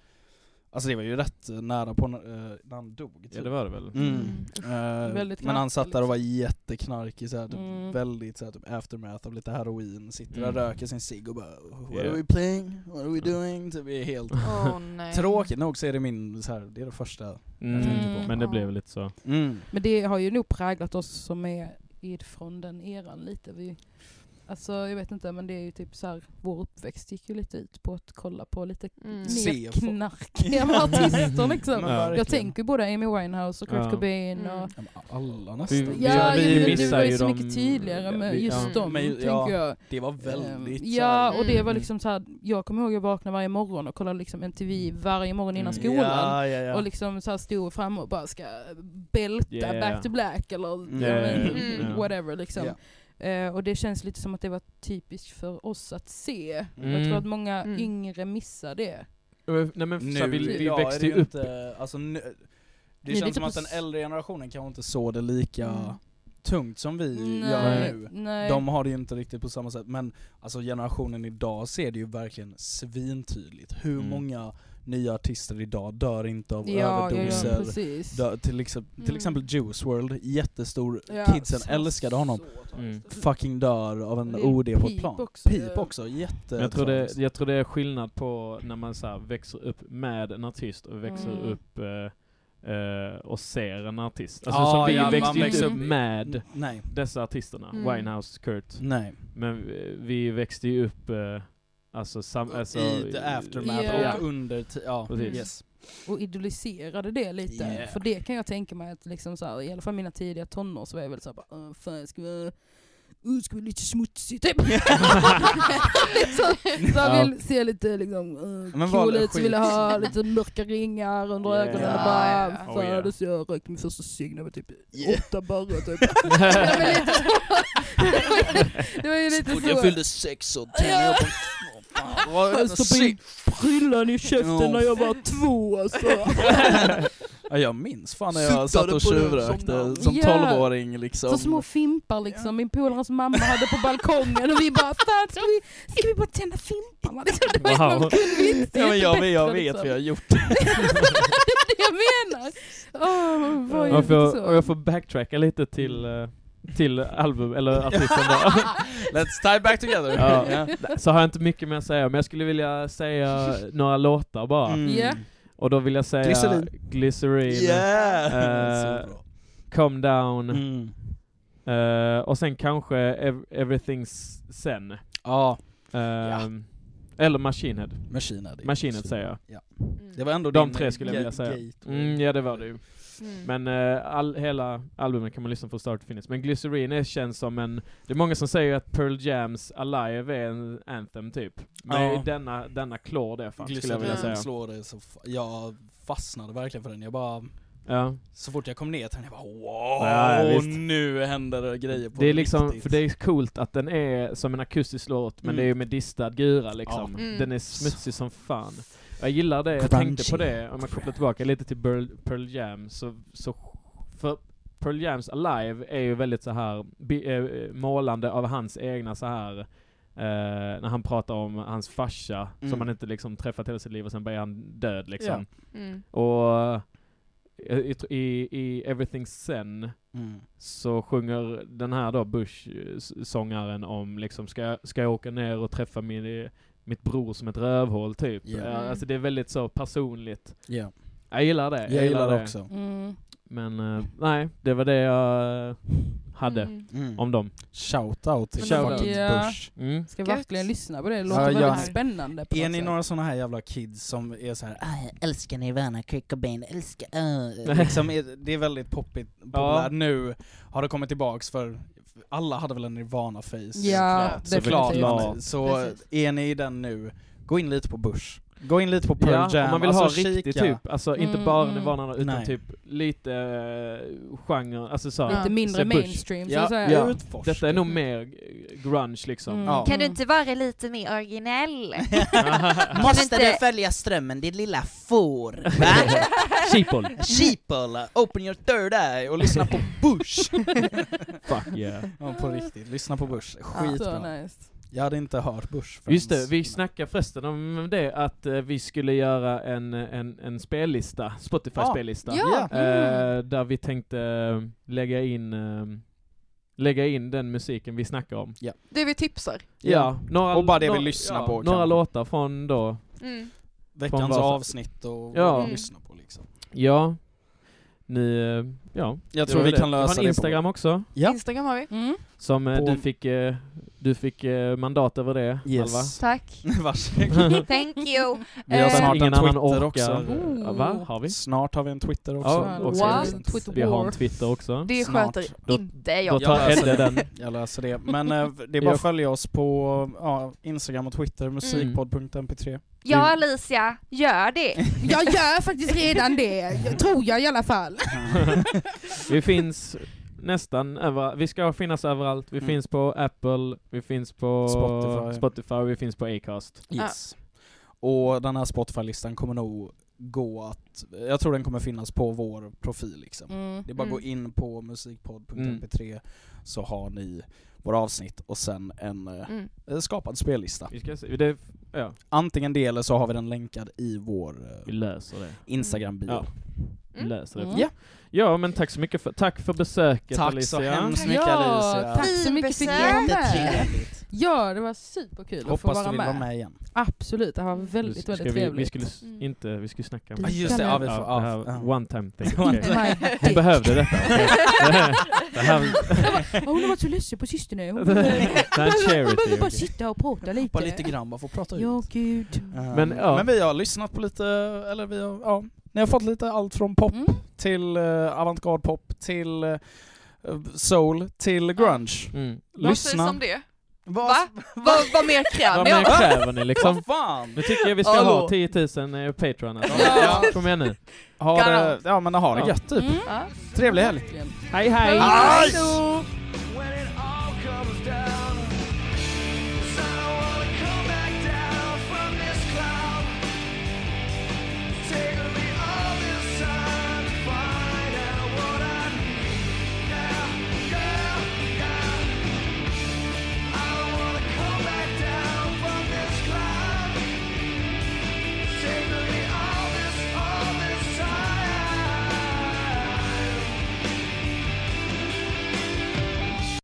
B: Alltså det var ju rätt nära på när, eh, när han dog. Typ.
C: Ja det var det väl.
B: Mm.
D: Mm.
B: Eh,
D: Väldigt
B: men han satt där och var
D: knarkig,
B: jätteknarkig, så här, typ,
D: Mm.
B: väldigt så här, typ aftermath av lite heroin, sitter där
C: Mm.
B: röker sin cigg och bara What
C: Yeah.
B: are we playing? What are we doing? Typ, är helt
A: Åh nej.
B: Tråkigt nog så är det min, så här, det är det första.
C: Mm.
D: tänker på.
C: Men det
D: Ja.
C: blev lite så.
B: Mm.
D: Men det har ju nog präglat oss som är ifrån den eran lite. Vi, alltså jag vet inte men det är ju typ så här, vår uppväxt gick ju lite ut på att kolla på lite
A: Mm.
D: Mer knarkiga [laughs] artister liksom.
C: Ja.
D: Jag tänker både Amy Winehouse och Kurt
C: Ja.
D: Cobain
A: Mm.
D: och
B: Ja, Alla
C: Vi,
B: nästan.
C: vi,
D: Ja,
C: vi
D: men det var ju
C: ju
D: så mycket tydligare med
C: vi-
D: just
C: ja.
D: dem,
B: Men ju-
D: tänker
B: ja.
D: jag.
B: Det var väldigt
D: Ehm, Ja, och det var
B: Mm.
D: liksom så här, jag kommer ihåg att jag vaknade varje morgon och kollade liksom MTV varje morgon innan
C: Mm.
D: skolan.
B: Ja, ja, ja.
D: Och liksom så här stod framme och bara ska bälta
C: Yeah.
D: back to black eller
B: Mm.
A: Mm.
D: whatever liksom.
B: Ja.
D: Eh, och det känns lite som att det var typiskt för oss att se. Jag
C: Mm.
D: tror att många
A: Mm.
D: yngre missar det.
C: Nej men så, vi, vi
B: är
C: växte
B: det
C: ju upp.
B: Inte, alltså, nu, det
D: är
B: känns som att den äldre generationen kanske inte såg det lika
D: Mm.
B: tungt som vi
D: Nej,
B: gör nu.
D: nej.
B: De har det ju inte riktigt på samma sätt, men alltså generationen idag ser det ju verkligen svintydligt. Hur
C: Mm.
B: många nya artister idag dör inte av
D: ja, ja, ja,
B: överdoser.
D: precis.
B: Dö, till, exempel, till
A: Mm.
B: exempel Juice World, jättestor,
D: Ja,
B: kidsen
D: så-
B: älskade honom.
D: så
C: Mm.
B: Fucking dör av en OD på ett plan.
D: också,
B: Pip
D: ja.
B: också, jätte
C: jag, tror det, jag tror det är skillnad på när man så här växer upp med en artist och växer
D: Mm.
C: upp eh, eh, och ser en artist. Alltså
B: Ja,
C: som vi
B: ja, man
C: växte ju inte
B: växer
C: upp med
B: Nej,
C: dessa artisterna,
A: Mm.
C: Winehouse, Kurt.
B: nej.
C: Men vi, vi växte ju upp eh, alltså, sam, alltså
B: I the aftermath
D: Ja.
B: och under, ja
C: Precis.
B: yes.
D: och idoliserade det lite.
B: Yeah.
D: För det kan jag tänka mig att liksom så här, i alla fall mina tidiga tonår så var jag väl såhär bara, "Åh, fan jag ska vara Uh, ska vara lite smutsig typ. [laughs] liksom, så jag
C: Ja.
D: vill se lite liksom, uh, cool ut, så vill jag ha lite mörka ringar under
C: Yeah.
D: ögonen och bara, fan
C: Oh, yeah.
D: så jag rökte min första cigg när jag var typ
B: Yeah.
D: åtta barre typ. [laughs] det var lite så. ju lite så.
B: jag fyllde sex så tände jag på... Vad
D: Jag stoppade prillan i käften när jag var två alltså. [laughs]
B: Ja, jag minns fan när jag
D: Suttade
B: satt och tjuvrökte
D: som-
B: tolvåring liksom.
D: Så små fimpar liksom, min polares mamma hade på balkongen och vi bara fan ska vi, ska vi bara tända fimparna? Liksom, det var
C: Wow.
D: inte
B: Ja, men jag,
D: bättre,
B: jag vet
D: liksom.
B: jag har gjort [laughs] det.
D: det jag menar. Åh, vad
C: Om
D: är
C: jag,
D: det
C: får, jag får backtracka lite till, eh, till album, eller artisten [laughs] då.
B: Let's tie back together.
C: Ja.
B: Ja.
C: Så har jag inte mycket mer att säga, men jag skulle vilja säga några låtar bara.
B: Mm.
D: Ja.
C: Och då vill jag säga
B: Glycerin.
C: Glycerin,
B: Yeah!
C: Eh,
B: Så bra.
C: Come Down,
B: Mm.
C: eh, och sen kanske ev Everything's Sen.
B: Ja,
C: Ehm, Eller Machine Head.
B: Machine Head.
C: Machine Head säger jag.
B: Ja.
A: Mm.
B: Det var ändå
C: De tre skulle jag vilja säga. Mm, ja det var det ju.
A: Mm.
C: Men eh, all, hela albumet kan man lyssna på start till finish. Men Glycerin är, känns som en... Det är många som säger att Pearl Jams Alive är en anthem typ. Men
B: Ja.
C: denna, denna klår det fan, skulle jag vilja
B: Glycerin
C: säga.
B: slår det så jag fastnade verkligen för den. Jag bara,
C: Ja.
B: så fort jag kom ner till den, jag bara wow,
C: Ja,
B: nu händer det grejer på
C: Det är liksom,
B: riktigt.
C: för det är coolt att den är som en akustisk låt, men
B: Mm.
C: det är ju med distad gura liksom.
A: Ja. Mm.
C: Den är smutsig som fan. Jag gillar det, jag tänkte på det, om jag kopplar tillbaka lite till Pearl, Pearl Jam, så, så för Pearl Jams Alive är ju väldigt så här bi, eh, målande av hans egna så här eh, när han pratar om hans farsa,
B: Mm.
C: som han inte liksom träffat hela sitt liv och sen är han död liksom.
A: Mm.
C: Och eh, i, i, i Everything Sen
B: Mm.
C: så sjunger den här då Bush-sångaren om liksom, ska, ska jag åka ner och träffa min, mitt bror som ett rövhål typ.
B: Ja.
C: Ja, Alltså det är väldigt så personligt.
B: Ja.
C: Jag gillar det.
B: Jag gillar det också.
D: Mm.
C: Men eh, nej, det var det jag eh, hade
A: Mm.
B: Mm.
C: om dem.
B: Shout out till
C: Shout
B: fucking
D: out. Ja.
B: Bush.
C: Mm.
D: Ska verkligen lyssna på det, det låter
B: Ja,
D: väldigt
B: jag-
D: spännande på
B: Är ni
D: sätt.
B: några såna här jävla kids som är så här, ah, jag älskar Nirvana, Kurt Cobain, älskar... Uh. [laughs] liksom är, det är väldigt poppigt, populärt nu, har det kommit tillbaks för alla hade väl en Nirvana-face?
D: Ja,
B: Såklart.
D: definitivt.
B: Så
D: Precis.
B: är ni i den nu, gå in lite på Bush. Gå in lite på Pearl
C: Ja,
B: Jam.
C: om man vill
B: alltså,
C: ha riktigt
B: kika.
C: typ, alltså inte
D: Mm,
C: bara
D: mm.
C: Nirvana utan
B: Nej.
C: typ lite uh, genre, alltså så.
D: Lite
A: Ja.
D: mindre
C: Så
D: mainstream så
B: Ja,
D: att säga.
C: Ja. Detta är nog mer grunge liksom.
D: Mm.
B: Ja.
F: Kan du inte vara lite mer originell? [laughs]
B: Måste
F: inte-
B: du följa strömmen, din lilla får? [laughs] Va?
C: Sheeple.
B: Sheeple, open your third eye och lyssna på Bush! [laughs]
C: Fuck yeah.
B: ja, på riktigt, lyssna på Bush.
D: Så
B: Skitbra.
D: nice.
B: Jag hade inte hört Bush förrän-
C: Just det, vi snackade förresten om det att eh, vi skulle göra en, en, en spellista, Spotify-spellista.
A: Ja.
C: Eh, där vi tänkte eh, lägga in, eh, lägga in den musiken vi snackar om.
A: Det vi tipsar.
C: Ja, några,
B: Och bara det vi lyssnar
C: ja,
B: på,
C: Några
B: kanske.
C: låtar från då,
A: Mm.
B: Veckans
C: Från
B: avsnitt och
C: Ja.
B: vad vi
A: Mm.
B: lyssnar på liksom.
C: ja, ni, eh, ja.
B: Jag
C: det
B: tror vi
C: det.
B: kan
C: Vi
B: lösa
C: har en
B: det
C: Instagram också,
B: Ja.
A: Instagram har vi.
D: Mm.
C: som eh,
B: På-
C: du fick, eh, du fick eh, mandat över det,
B: Yes.
A: Tack.
B: på. [laughs] Varsågod. [laughs]
F: Thank you.
B: Vi har
A: Eh,
B: snart
C: Ingen
B: en
C: annan
B: Twitter
C: orkar.
B: också.
D: Oh.
C: Va? Har vi?
B: Snart har vi en Twitter också.
C: Ja, också.
D: Twitter
C: Vi har en. Twitter också.
A: Det
B: Snart.
A: sköter
C: Då-
A: inte
C: Då
A: jag.
C: tar
B: löser
C: Edde
B: det.
C: den.
B: Jag löser det. Men det är bara att följa oss på ja, Instagram och Twitter, musikpodd.mp3.
F: Ja Alicia, gör det.
D: Jag gör faktiskt redan det, tror jag i alla fall. [laughs]
C: Vi finns nästan överallt. Vi ska finnas överallt. Vi
B: Mm.
C: finns på Apple, vi finns på
B: Spotify.
C: Spotify vi finns på Acast.
B: Yes. Och den här Spotify-listan kommer nog gå att, jag tror den kommer finnas på vår profil liksom.
D: Mm.
B: Det är bara att gå
A: Mm.
B: in på musikpodd.mp3 så har ni våra avsnitt och sen en eh,
A: Mm.
B: eh, skapad spellista.
C: Vi ska se. Det, ja,
B: Antingen det eller så har vi den länkad i vår
C: vi
B: eh,
C: löser det.
B: Instagram-bio.
C: Ja. Vi
A: Mm.
C: löser det.
D: Mm.
B: Ja.
C: Ja, men tack så mycket för, tack för besöket
B: Tack
C: Alicia.
B: så hemskt mycket
D: Ja,
B: Alicia.
D: tack så mycket för att med. Ja, det var superkul att få
B: Hoppas du
D: vara
B: vill
D: med.
B: vara med igen.
D: Absolut, det var väldigt,
C: Ska
D: väldigt
C: vi,
D: trevligt.
C: vi skulle
A: Mm.
C: inte, vi skulle snacka om
D: Ja,
B: just det, ja, vi får,
C: one time thing. [laughs]
D: My
C: Hon behövde detta. [laughs] Det här,
D: Hon har varit så ledsen på sistone. Hon behöver bara sitta och prata lite.
B: Bara lite grann, bara få prata ut.
D: Ja, gud.
B: Eh,
C: Men, ja.
B: men vi har lyssnat på lite, eller vi har, ja, ni har fått lite allt från pop
D: Mm.
B: till uh, avantgarde pop till eh, soul till grunge.
C: Mm.
A: Vad sägs
B: Lyssna.
A: om det?
B: Vad-
A: Va? [laughs] Vad vad mer [laughs] kräver
C: Vad
A: ni?
C: mer kräver ni liksom?
B: Vad fan?
C: Nu tycker jag vi ska
A: Hallå.
C: ha 10 000 eh, Patreon alltså.
B: Ja.
C: Kom igen nu.
B: Ha det, ja men ha det gött typ.
D: Mm.
B: Trevlig helg.
C: Hej hej!
A: Hej då!